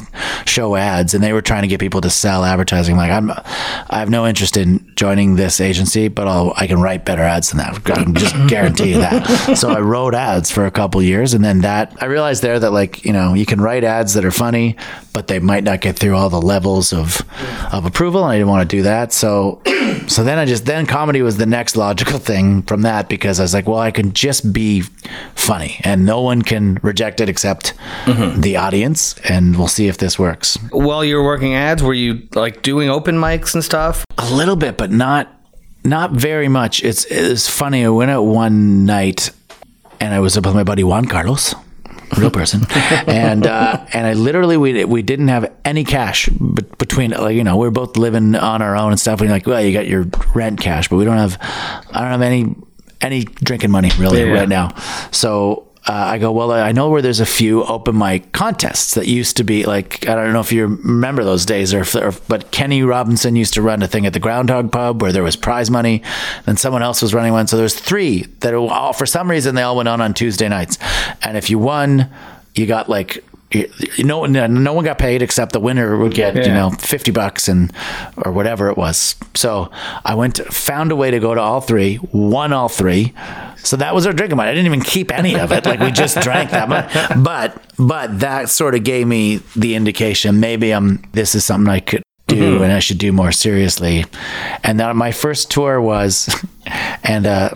Speaker 2: show ads, and they were trying to get people to sell advertising. Like I'm, I have no interest in joining this agency, but I'll I can write better ads than that. I can just guarantee you that. <laughs> So I wrote ads for a couple years, and then that I realized there that like you know you can write ads that are funny, but they might not get through all the levels of of approval, and I didn't want to do that. So so then I just then comedy was the next logical thing from that because I was like, well, I can just be funny and no one can reject it except mm-hmm. the audience and we'll see if this works.
Speaker 1: While you were working ads, were you like doing open mics and stuff?
Speaker 2: A little bit, but not not very much. It's it's funny. I went out one night and I was up with my buddy Juan Carlos. Real person, and uh, and I literally we we didn't have any cash between like you know we are both living on our own and stuff. And you're like, well, you got your rent cash, but we don't have I don't have any any drinking money really
Speaker 1: Yeah.
Speaker 2: right now. So uh, I go, well, I know where there's a few open mic contests that used to be like, I don't know if you remember those days, or, if, or but Kenny Robinson used to run a thing at the Groundhog Pub where there was prize money, and someone else was running one. So there's three that all, for some reason they all went on on Tuesday nights, and if you won, you got like. No no one got paid except the winner would get, you know, 50 bucks and or whatever it was. So I went found a way to go to all three, won all three. So that was our drinking money. I didn't even keep any of it. Like we just <laughs> drank that much. But but that sort of gave me the indication maybe I'm this is something I could do and I should do more seriously. And then my first tour was <laughs> and uh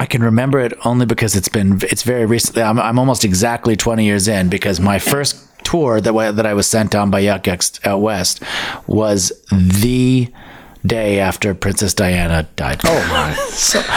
Speaker 2: I can remember it only because it's been it's very recently. I'm, I'm almost exactly 20 years in because my first tour that that I was sent on by Yuk Yuk's out west was the day after Princess Diana died. Oh my! <laughs>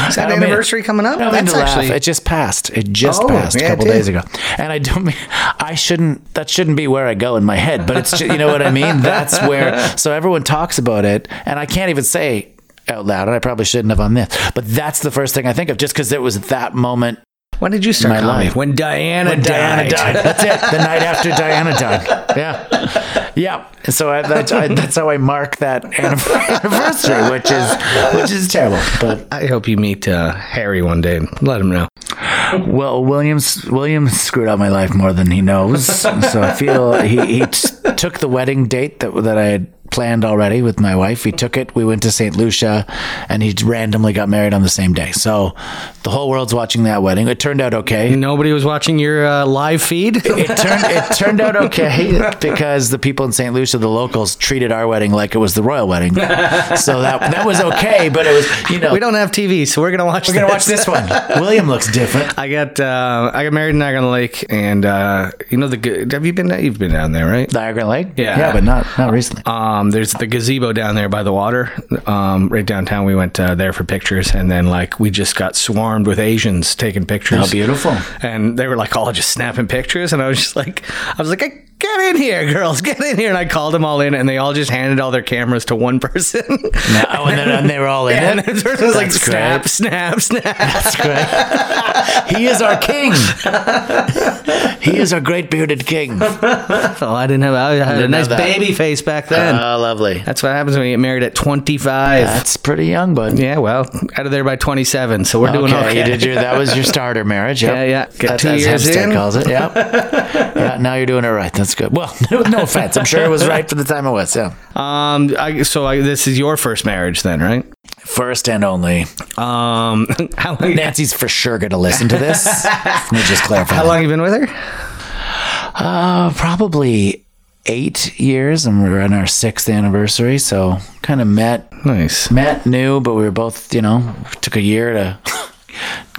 Speaker 1: Is that anniversary coming up?
Speaker 2: Don't
Speaker 1: That's
Speaker 2: to laugh.
Speaker 1: actually
Speaker 2: It just passed. It just
Speaker 1: Oh,
Speaker 2: passed a
Speaker 1: yeah, it
Speaker 2: couple days ago, and I don't mean I shouldn't. That shouldn't be where I go in my head, but it's ju- you know what I mean. That's where. So everyone talks about it, and I can't even say out loud, and I probably shouldn't have on this, but that's the first thing I think of, just because it was that moment
Speaker 1: when did you start
Speaker 2: My
Speaker 1: comedy?
Speaker 2: life.
Speaker 1: When Diana
Speaker 2: when
Speaker 1: died.
Speaker 2: Diana died. That's it. The night after <laughs> Diana died. Yeah, yeah. And so I, that, I, that's how I mark that anniversary, which is which is terrible. But
Speaker 1: I hope you meet uh, Harry one day and let him know.
Speaker 2: well, Williams Williams screwed up my life more than he knows. So I feel he, he t- took the wedding date that that I had planned already with my wife. We took it. We went to St. Lucia, and he randomly got married on the same day. So the whole world's watching that wedding. It turned out okay.
Speaker 1: Nobody was watching your uh, live feed.
Speaker 2: It turned it turned out okay <laughs> because the people in St. Lucia, the locals, treated our wedding like it was the royal wedding. So that that was okay. But it was you know
Speaker 1: we don't have TV, so we're gonna watch.
Speaker 2: we're gonna watch this one. William looks different.
Speaker 1: I got uh, I got married in Niagara Lake, and uh, you know the g- have you been you've been down there, right?
Speaker 2: Niagara Lake.
Speaker 1: Yeah.
Speaker 2: yeah, but not not recently.
Speaker 1: Um, there's the gazebo down there by the water, um, right downtown. We went uh, there for pictures, and then like we just got swarmed with Asians taking pictures.
Speaker 2: How beautiful.
Speaker 1: And they were like all just snapping pictures, and I was just like, I was like, "Hey, get in here, girls, get in here, and I called them all in, and they all just handed all their cameras to one person.
Speaker 2: oh, and then and they were all in
Speaker 1: and
Speaker 2: it.
Speaker 1: the person was like,
Speaker 2: That's
Speaker 1: snap,
Speaker 2: great.
Speaker 1: snap, snap.
Speaker 2: That's great. he is our king. he is our great bearded king.
Speaker 1: Oh, I didn't have. I had a
Speaker 2: Didn't
Speaker 1: nice baby face back then.
Speaker 2: Oh, lovely.
Speaker 1: That's what happens when you get married at 25.
Speaker 2: That's pretty young, bud.
Speaker 1: yeah, well, out of there by 27, so we're doing
Speaker 2: okay,
Speaker 1: okay.
Speaker 2: you did your that was your starter marriage. Yep.
Speaker 1: Yeah, yeah. Get
Speaker 2: That's
Speaker 1: two
Speaker 2: as
Speaker 1: years
Speaker 2: Hemstead
Speaker 1: in.
Speaker 2: calls it. Yep. <laughs> yeah, now you're doing it right. That's good. Well, <laughs> no, no offense. I'm sure it was right for the time it was. Yeah.
Speaker 1: Um, I, so I, this is your first marriage then, right?
Speaker 2: First and only.
Speaker 1: Um, <laughs> how long?
Speaker 2: Nancy's for sure going to listen to this. <laughs> Let me just clarify.
Speaker 1: How long you been with her?
Speaker 2: Uh, probably eight years, and we're on our sixth anniversary. So kind of met,
Speaker 1: Nice.
Speaker 2: met, knew, but we were both, you know, took a year to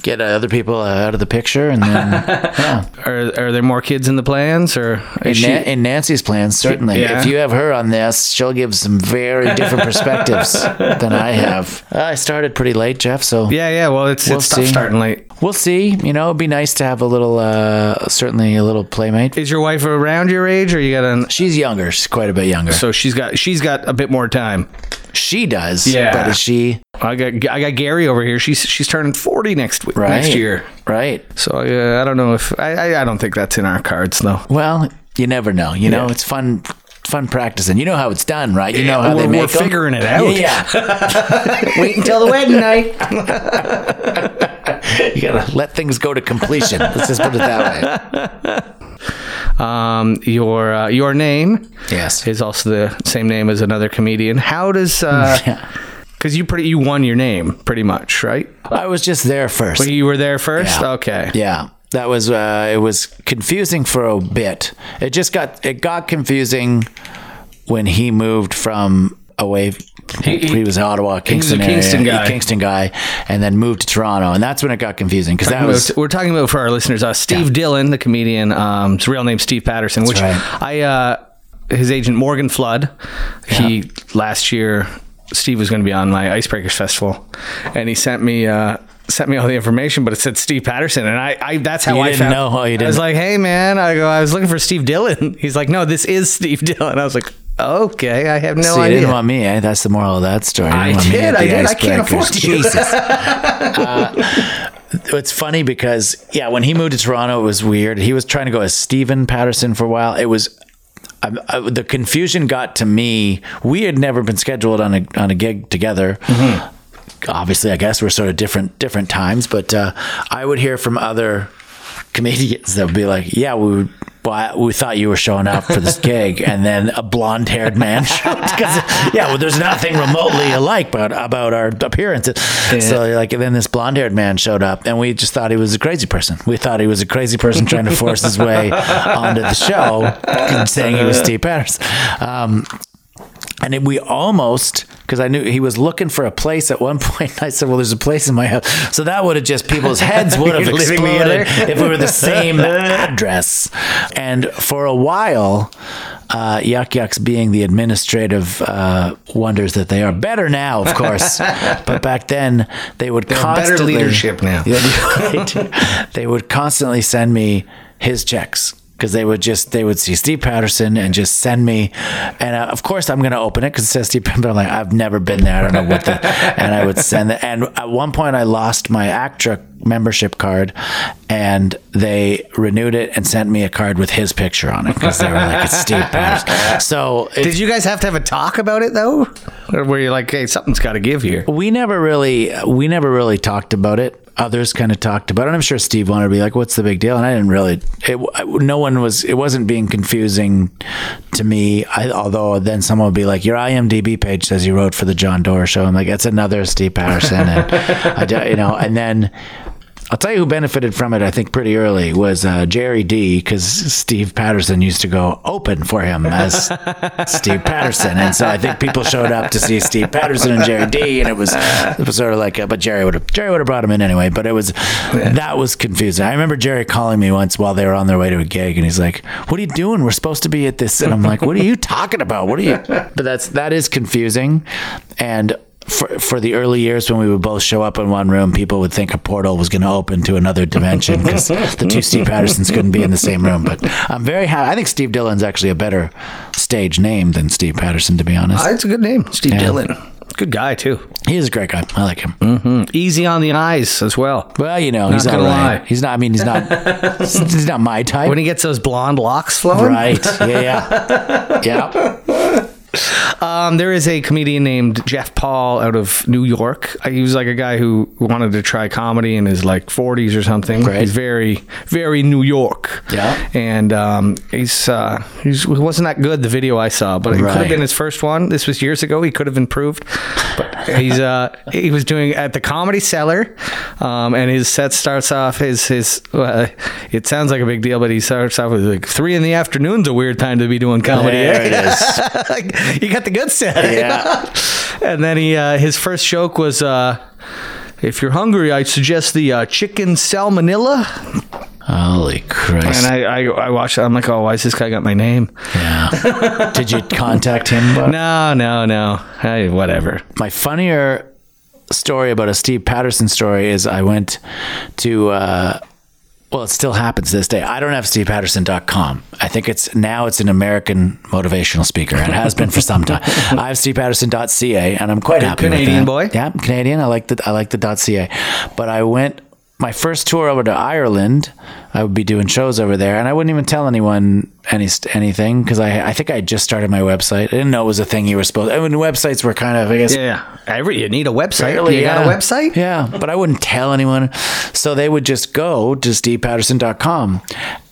Speaker 2: get other people out of the picture, and then <laughs> yeah.
Speaker 1: Are, are there more kids in the plans, or
Speaker 2: In,
Speaker 1: she?
Speaker 2: Na- in Nancy's plans, certainly.
Speaker 1: Yeah.
Speaker 2: If you have her on this, she'll give some very different <laughs> perspectives than I have. I started pretty late, Jeff, so
Speaker 1: yeah, yeah. Well, it's
Speaker 2: We'll
Speaker 1: it's tough starting late.
Speaker 2: we'll see. You know, it'd be nice to have a little, uh, certainly a little playmate.
Speaker 1: Is your wife around your age, or you got an?
Speaker 2: She's younger. She's quite a bit younger.
Speaker 1: So she's got she's got a bit more time.
Speaker 2: She does.
Speaker 1: Yeah.
Speaker 2: But is she
Speaker 1: I got I got Gary over here. She's she's turning 40 next week
Speaker 2: right?
Speaker 1: next year.
Speaker 2: Right.
Speaker 1: So uh, I don't know if I, I I don't think that's in our cards though.
Speaker 2: Well, you never know. You know,
Speaker 1: Yeah.
Speaker 2: it's fun. Fun practicing. You know how it's done, right? You know how
Speaker 1: we're-
Speaker 2: they
Speaker 1: we're
Speaker 2: make 'em?
Speaker 1: figuring it out.
Speaker 2: Yeah, yeah. <laughs>
Speaker 1: Wait until the wedding night. <laughs>
Speaker 2: you gotta let things go to completion. Let's just put it that way. <laughs>
Speaker 1: Um, your uh, your name
Speaker 2: Yes.
Speaker 1: is also the same name as another comedian. How does uh <laughs>
Speaker 2: Yeah.
Speaker 1: cuz you pretty you won your name pretty much, right?
Speaker 2: I was just there first.
Speaker 1: But you were there first?
Speaker 2: Yeah.
Speaker 1: Okay.
Speaker 2: Yeah. That was uh it was confusing for a bit. It just got it got confusing when he moved from away he,
Speaker 1: he-
Speaker 2: was in Ottawa,
Speaker 1: was a
Speaker 2: Kingston area,
Speaker 1: guy.
Speaker 2: Kingston guy, and then moved to Toronto, and that's when it got confusing because that was
Speaker 1: we're talking about for our listeners uh, Steve Dillon, the comedian. Um, his real name Steve Patterson, which
Speaker 2: right.
Speaker 1: I uh, his agent Morgan Flood. He last year Steve was going to be on my Icebreakers festival, and he sent me. Uh, Sent me all the information, but it said Steve Patterson, and I, I that's how
Speaker 2: You
Speaker 1: I
Speaker 2: didn't
Speaker 1: found.
Speaker 2: know? Oh, you
Speaker 1: I was like, "Hey, man!" I go, "I was looking for Steve Dillon." <laughs> He's like, "No, this is Steve Dillon." I was like, "Okay, I have no
Speaker 2: So you
Speaker 1: idea."
Speaker 2: didn't want me, eh? That's the moral of that story.
Speaker 1: I
Speaker 2: didn't want me
Speaker 1: I
Speaker 2: the
Speaker 1: did. I can't
Speaker 2: icebreakers.
Speaker 1: afford you.
Speaker 2: Jesus. <laughs> Uh, it's funny because yeah, when he moved to Toronto, it was weird. He was trying to go as Stephen Patterson for a while. It was. I, I, the confusion got to me. We had never been scheduled on a on a gig together.
Speaker 1: Mm-hmm.
Speaker 2: Obviously, I guess we're sort of different different times. But uh, I would hear from other comedians that would be like, "Yeah, we I- we thought you were showing up for this gig," and then a blonde-haired man <laughs> showed because yeah, well, there's nothing remotely alike about about our appearances. So like, then this blonde-haired man showed up, and we just thought he was a crazy person. We thought he was a crazy person trying to force his way <laughs> onto the show, saying he was Steve Patterson. Um, and it, we almost, because I knew he was looking for a place at one <laughs> point. I said, "Well, there's a place in my house." So that would have just people's heads <laughs> would have exploded if we were the <laughs> same address. And for a while, uh, Yuk Yuk's being the administrative uh, wonders that they are, better now, of course. but back then, they would
Speaker 1: better
Speaker 2: constantly
Speaker 1: leadership now.
Speaker 2: They would constantly send me his checks because they would just they would see Steve Patterson and just send me, and uh, of course I'm going to open it because it says Steve. But I'm like I've never been there. I don't know what the. <laughs> and I would send it. And at one point I lost my ACTRA membership card, and they renewed it and sent me a card with his picture on it because they were like it's Steve Patterson. <laughs> So it,
Speaker 1: Did you guys have to have a talk about it though, or were you like, "Hey, something's got to give here"?
Speaker 2: we never really we never really talked about it others kind of talked about it. I'm sure Steve wanted to be like, "What's the big deal?" And I didn't really. It, no one was. It wasn't being confusing to me. I, although then someone would be like, "Your IMDb page says you wrote for the Jon Dore show." I'm like, "It's another Steve Patterson," and I, you know. And then I'll tell you who benefited from it. I think pretty early was uh, Gerry Dee because Steve Patterson used to go open for him as <laughs> Steve Patterson, and so I think people showed up to see Steve Patterson and Gerry Dee, and it was it was sort of like, a, but Gerry would have Gerry would have brought him in anyway. But it was that was confusing. I remember Gerry calling me once while they were on their way to a gig, and he's like, "What are you doing? We're supposed to be at this," and I'm like, "What are you talking about? What are you?" <laughs> But that's that is confusing, and for for the early years when we would both show up in one room, people would think a portal was going to open to another dimension because the two Steve Pattersons couldn't be in the same room. But I'm very happy. I think Steve Dillon's actually a better stage name than Steve Patterson, to be honest.
Speaker 1: Uh, It's a good name, Steve Dillon. Good guy too.
Speaker 2: he is a great guy. I like him.
Speaker 1: Easy on the eyes as well.
Speaker 2: Well, you know, he's
Speaker 1: Not
Speaker 2: not
Speaker 1: gonna
Speaker 2: right.
Speaker 1: lie.
Speaker 2: He's not. I mean, he's not. <laughs> he's not my type.
Speaker 1: When he gets those blonde locks flowing,
Speaker 2: Right. Yeah. Yeah. <laughs> Yeah.
Speaker 1: Um, there is a comedian named Jeff Paul out of New York. Uh, He was like a guy who wanted to try comedy in his like 40s or something.
Speaker 2: Right.
Speaker 1: He's very, very New York.
Speaker 2: Yeah.
Speaker 1: And um, he's uh, he's he wasn't that good the video I saw, but it could have been his first one. This was years ago. He could have improved. But he's uh, he was doing at the Comedy Cellar, um, and his set starts off his his. Uh, it sounds like a big deal, but he starts off with like three in the afternoon's a weird time to be doing comedy.
Speaker 2: There it is. <laughs>
Speaker 1: like, <laughs> you got the good set.
Speaker 2: Yeah. <laughs>
Speaker 1: and then he uh, his first joke was uh, if you're hungry, I suggest the uh, chicken salmonella.
Speaker 2: Holy Christ.
Speaker 1: And I, I I watched it. I'm like, oh, why is this guy got my name?
Speaker 2: yeah. Did you <laughs> contact him? it?
Speaker 1: No, no, no. Hey, whatever.
Speaker 2: my funnier story about a Steve Patterson story is I went to uh well, it still happens this day. I don't have stevepatterson.com. I think it's now it's an American motivational speaker and it has been for some time. <laughs> I have stevepatterson.ca and I'm quite happy
Speaker 1: Canadian
Speaker 2: with that.
Speaker 1: boy.
Speaker 2: Yeah, I'm Canadian. I like the I like the .ca. But I went my first tour over to Ireland. I would be doing shows over there, and I wouldn't even tell anyone any anything because I I think I just started my website. I didn't know it was a thing you were supposed. I mean, websites were kind of I guess
Speaker 1: Yeah, every you need a website.
Speaker 2: Really,
Speaker 1: you got a
Speaker 2: yeah.
Speaker 1: website?
Speaker 2: Yeah, but I wouldn't tell anyone. So they would just go to stevepatterson.com.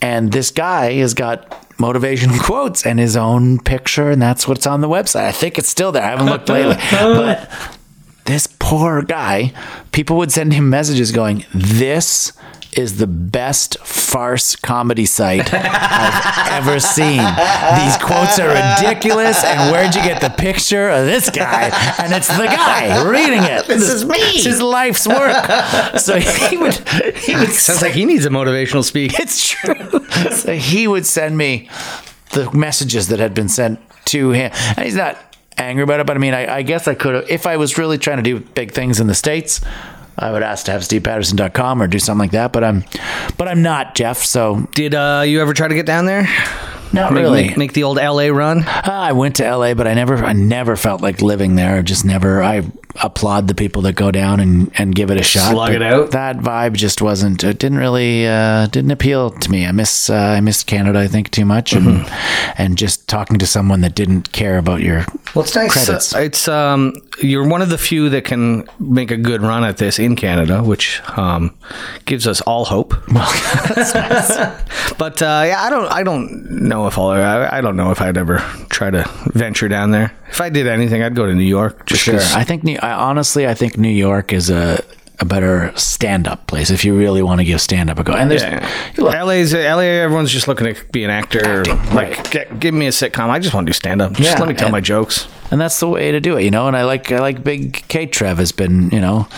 Speaker 2: And this guy has got motivational <laughs> quotes and his own picture, and that's what's on the website. I think it's still there. I haven't looked lately. <laughs> But this poor guy, people would send him messages going, This is the best farce comedy site I've ever seen. These quotes are ridiculous. And where'd you get the picture of this guy? And it's the guy reading it. This
Speaker 1: is me.
Speaker 2: It's his life's work. So he would, he would <laughs>
Speaker 1: Sounds like he needs a motivational speak.
Speaker 2: it's true. so he would send me the messages that had been sent to him. And he's not angry about it, but I mean, I, I guess I could have, if I was really trying to do big things in the States, I would ask to have stevepatterson.com or do something like that, but I'm, but I'm not, Jeff. So
Speaker 1: Did uh, you ever try to get down there?
Speaker 2: not
Speaker 1: Make,
Speaker 2: really.
Speaker 1: make, make the old LA run?
Speaker 2: Ah, I went to LA, but I never, I never felt like living there. Just never. I applaud the people that go down and, and give it a shot.
Speaker 1: Slug it out.
Speaker 2: That vibe just wasn't. It didn't really uh, didn't appeal to me. I miss uh, I missed Canada. I think too much, and
Speaker 1: Mm-hmm.
Speaker 2: and just talking to someone that didn't care about your
Speaker 1: Well, it's nice.
Speaker 2: credits.
Speaker 1: Uh, it's um, you're one of the few that can make a good run at this in Canada, which um, gives us all hope. <laughs> <laughs> but uh, yeah, I don't, I don't know if I'll, I, I don't know if I'd ever try to venture down there. If I did anything, I'd go to New York. Just
Speaker 2: Sure. I think New, I, honestly, I think New York is a a better stand up place if you really want to give stand up a go. And there's
Speaker 1: Yeah.
Speaker 2: look,
Speaker 1: LA's LA. Everyone's just looking to be an actor.
Speaker 2: Acting,
Speaker 1: like,
Speaker 2: right.
Speaker 1: get, give me a sitcom. I just want to do stand up. Just
Speaker 2: Yeah,
Speaker 1: let me tell
Speaker 2: and-
Speaker 1: my jokes.
Speaker 2: and that's the way to do it, you know. And I like I like Big K Trev has been you know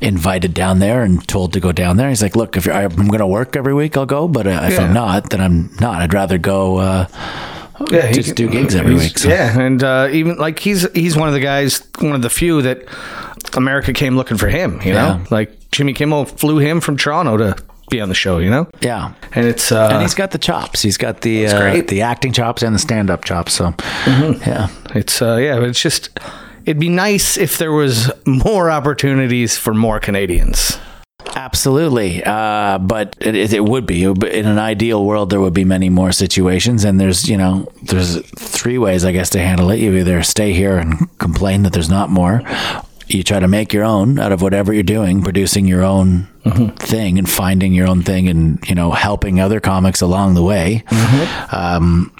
Speaker 2: invited down there and told to go down there. He's like, look, if you're, I'm going to work every week, I'll go. But uh, if
Speaker 1: Yeah.
Speaker 2: I'm not, then I'm not. I'd rather go. Uh,
Speaker 1: yeah, he
Speaker 2: just do gigs every week, so.
Speaker 1: Yeah, and uh, even like he's he's one of the guys, one of the few that America came looking for him. You know,
Speaker 2: Yeah.
Speaker 1: like Jimmy Kimmel flew him from Toronto to be on the show. You know,
Speaker 2: yeah.
Speaker 1: and it's uh,
Speaker 2: And he's got the chops. He's got the uh, the acting chops and the stand up chops. So, yeah,
Speaker 1: it's uh, yeah, it's just it'd be nice if there was more opportunities for more Canadians.
Speaker 2: Absolutely. Uh, but it, it, would be in an ideal world. There would be many more situations, and there's you know there's three ways I guess to handle it. You either stay here and complain that there's not more. you try to make your own out of whatever you're doing, producing your own thing and finding your own thing, and you know helping other comics along the way. Um,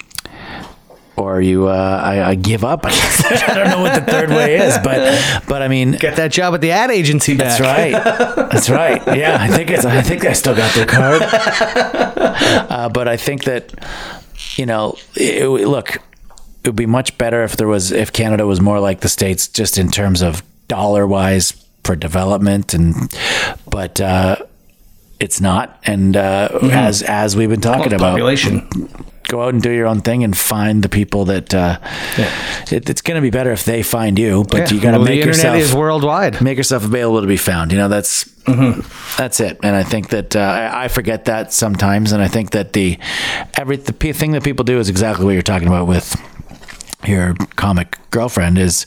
Speaker 2: or you, uh, I, I give up. I, guess. <laughs> I don't know what the third way is, but <laughs> but I mean,
Speaker 1: Get that job at the ad agency back.
Speaker 2: that's right. That's right. Yeah, I think it's. I think I still got their card. <laughs> Uh, but I think that you know, it, it- look, it would be much better if there was if Canada was more like the states, just in terms of dollar wise for development, and but uh, it's not. And uh, as as we've been talking about,
Speaker 1: Population.
Speaker 2: Go out and do your own thing and find the people that uh, it, it's going to be better if they find you, but you got to
Speaker 1: Well,
Speaker 2: make
Speaker 1: the internet
Speaker 2: yourself
Speaker 1: is worldwide.
Speaker 2: make yourself available to be found. You know, that's that's it. And I think that uh, I, I forget that sometimes. And I think that the every the thing that people do is exactly what you're talking about with your comic girlfriend is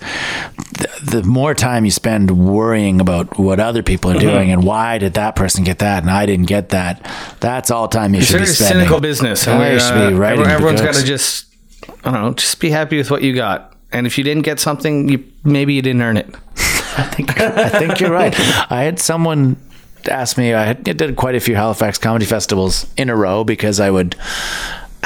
Speaker 2: the, the more time you spend worrying about what other people are doing and why did that person get that and I didn't get that that's all time you
Speaker 1: It's
Speaker 2: should be spending
Speaker 1: cynical business.
Speaker 2: Yeah, you should be
Speaker 1: uh,
Speaker 2: writing
Speaker 1: everyone's got to just, I don't know, just be happy with what you got. And if you didn't get something, you maybe you didn't earn it. <laughs>
Speaker 2: I think I think you're right. I had someone ask me. I had, did quite a few Halifax comedy festivals in a row because I would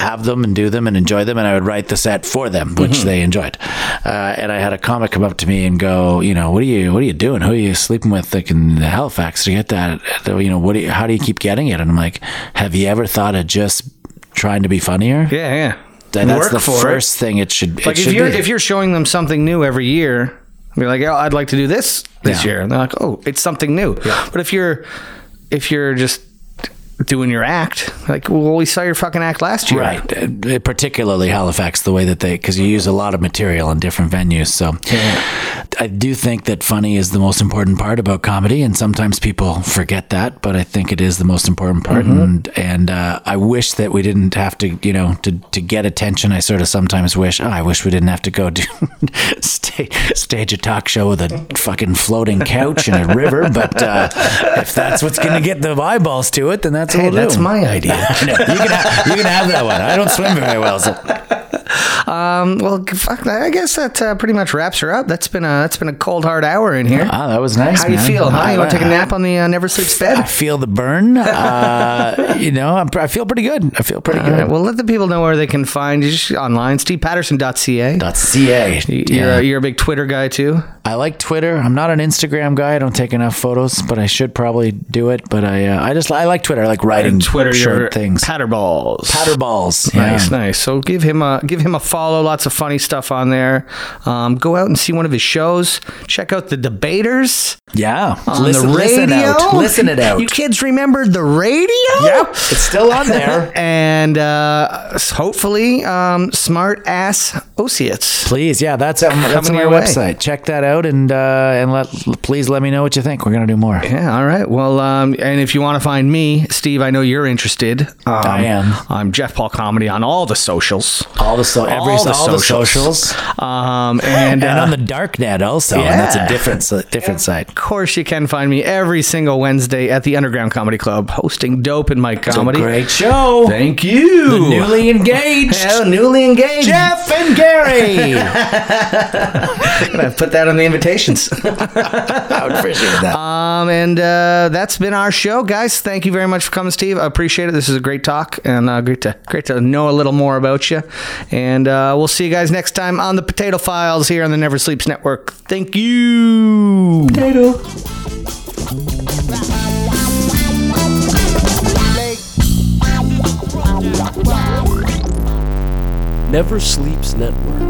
Speaker 2: have them and do them and enjoy them, and I would write the set for them, which
Speaker 1: Mm-hmm.
Speaker 2: they enjoyed. Uh, and I had a comic come up to me and go, you know, what are you, what are you doing? Who are you sleeping with, like in Halifax to get that? You know, what? Do you, how do you keep getting it? And I'm like, have you ever thought of just trying to be funnier?
Speaker 1: Yeah, yeah.
Speaker 2: And that's
Speaker 1: Work
Speaker 2: the
Speaker 1: for it.
Speaker 2: first thing it should.
Speaker 1: Like
Speaker 2: it
Speaker 1: if
Speaker 2: should
Speaker 1: you're
Speaker 2: be.
Speaker 1: if you're showing them something new every year, you're like, oh, I'd like to do this this
Speaker 2: Yeah.
Speaker 1: year, and they're like, oh, it's something new. But if you're if you're just doing your act, like, well, we saw your fucking act last year,
Speaker 2: Right, Uh, particularly Halifax, the way that they, because you use a lot of material in different venues. So I do think that funny is the most important part about comedy, and sometimes people forget that, but I think it is the most important part. And and uh, I wish that we didn't have to, you know, to to get attention. I sort of sometimes wish, oh, I wish we didn't have to go do <laughs> stage, stage a talk show with a fucking floating couch and a river. But uh, if that's what's going to get the eyeballs to it, then that's what
Speaker 1: Hey, that's
Speaker 2: do.
Speaker 1: my idea. <laughs>
Speaker 2: No, you can have, you can have that one. I don't swim very well, so <laughs>
Speaker 1: um, well, fuck, I guess that uh, pretty much wraps her up. That's been a that's been a cold hard hour in here.
Speaker 2: ah, that was nice.
Speaker 1: How you
Speaker 2: man.
Speaker 1: feel? Huh? You want to take a nap on the uh, Never Sleeps bed?
Speaker 2: I feel the burn. Uh, <laughs> you know, I'm, I feel pretty good. I feel pretty good.
Speaker 1: well, let the people know where they can find you just online. StevePatterson.ca.
Speaker 2: .ca.
Speaker 1: You're,
Speaker 2: Yeah.
Speaker 1: a, you're a big Twitter guy too.
Speaker 2: I like Twitter. I'm not an Instagram guy. I don't take enough photos, but I should probably do it. But I, uh, I just I like Twitter. I like writing
Speaker 1: Twitter,
Speaker 2: short
Speaker 1: you're
Speaker 2: things.
Speaker 1: Patterballs.
Speaker 2: Patterballs.
Speaker 1: Nice,
Speaker 2: Yeah.
Speaker 1: nice. So give him a give him a follow. Lots of funny stuff on there. Um, go out and see one of his shows. Check out the debaters
Speaker 2: Yeah.
Speaker 1: on
Speaker 2: listen,
Speaker 1: the radio.
Speaker 2: listen out. Listen it out.
Speaker 1: You kids remember the radio?
Speaker 2: Yep. It's still on there. <laughs>
Speaker 1: And uh, hopefully, um, smart ass Oceates.
Speaker 2: Please, yeah, that's um, that's on our
Speaker 1: your way.
Speaker 2: website. Check that out and uh, and let please let me know what you think. We're gonna do more.
Speaker 1: Yeah, all right. Well, um, and if you want to find me, Steve, I know you're interested. Um,
Speaker 2: I am.
Speaker 1: I'm Jeff Paul Comedy on all the socials.
Speaker 2: All the so every
Speaker 1: All the
Speaker 2: all
Speaker 1: socials.
Speaker 2: socials.
Speaker 1: Um, <laughs> and,
Speaker 2: and
Speaker 1: uh,
Speaker 2: on the dark net also, and that's a different different site.
Speaker 1: Of course, you can find me every single Wednesday at the Underground Comedy Club, hosting dope in my comedy.
Speaker 2: Great show.
Speaker 1: Thank you.
Speaker 2: The newly engaged
Speaker 1: Yeah, newly engaged.
Speaker 2: Jeff and Gary. <laughs>
Speaker 1: I'm Gonna put that on the invitations. <laughs>
Speaker 2: I would appreciate that.
Speaker 1: um, and uh, that's been our show, guys. Thank you very much for coming, Steve. I appreciate it. This is a great talk, and uh, great to great to know a little more about you. And uh, we'll see you guys next time on the Potato Files here on the Never Sleeps Network. Thank you. Potato.
Speaker 3: Never Sleeps Network.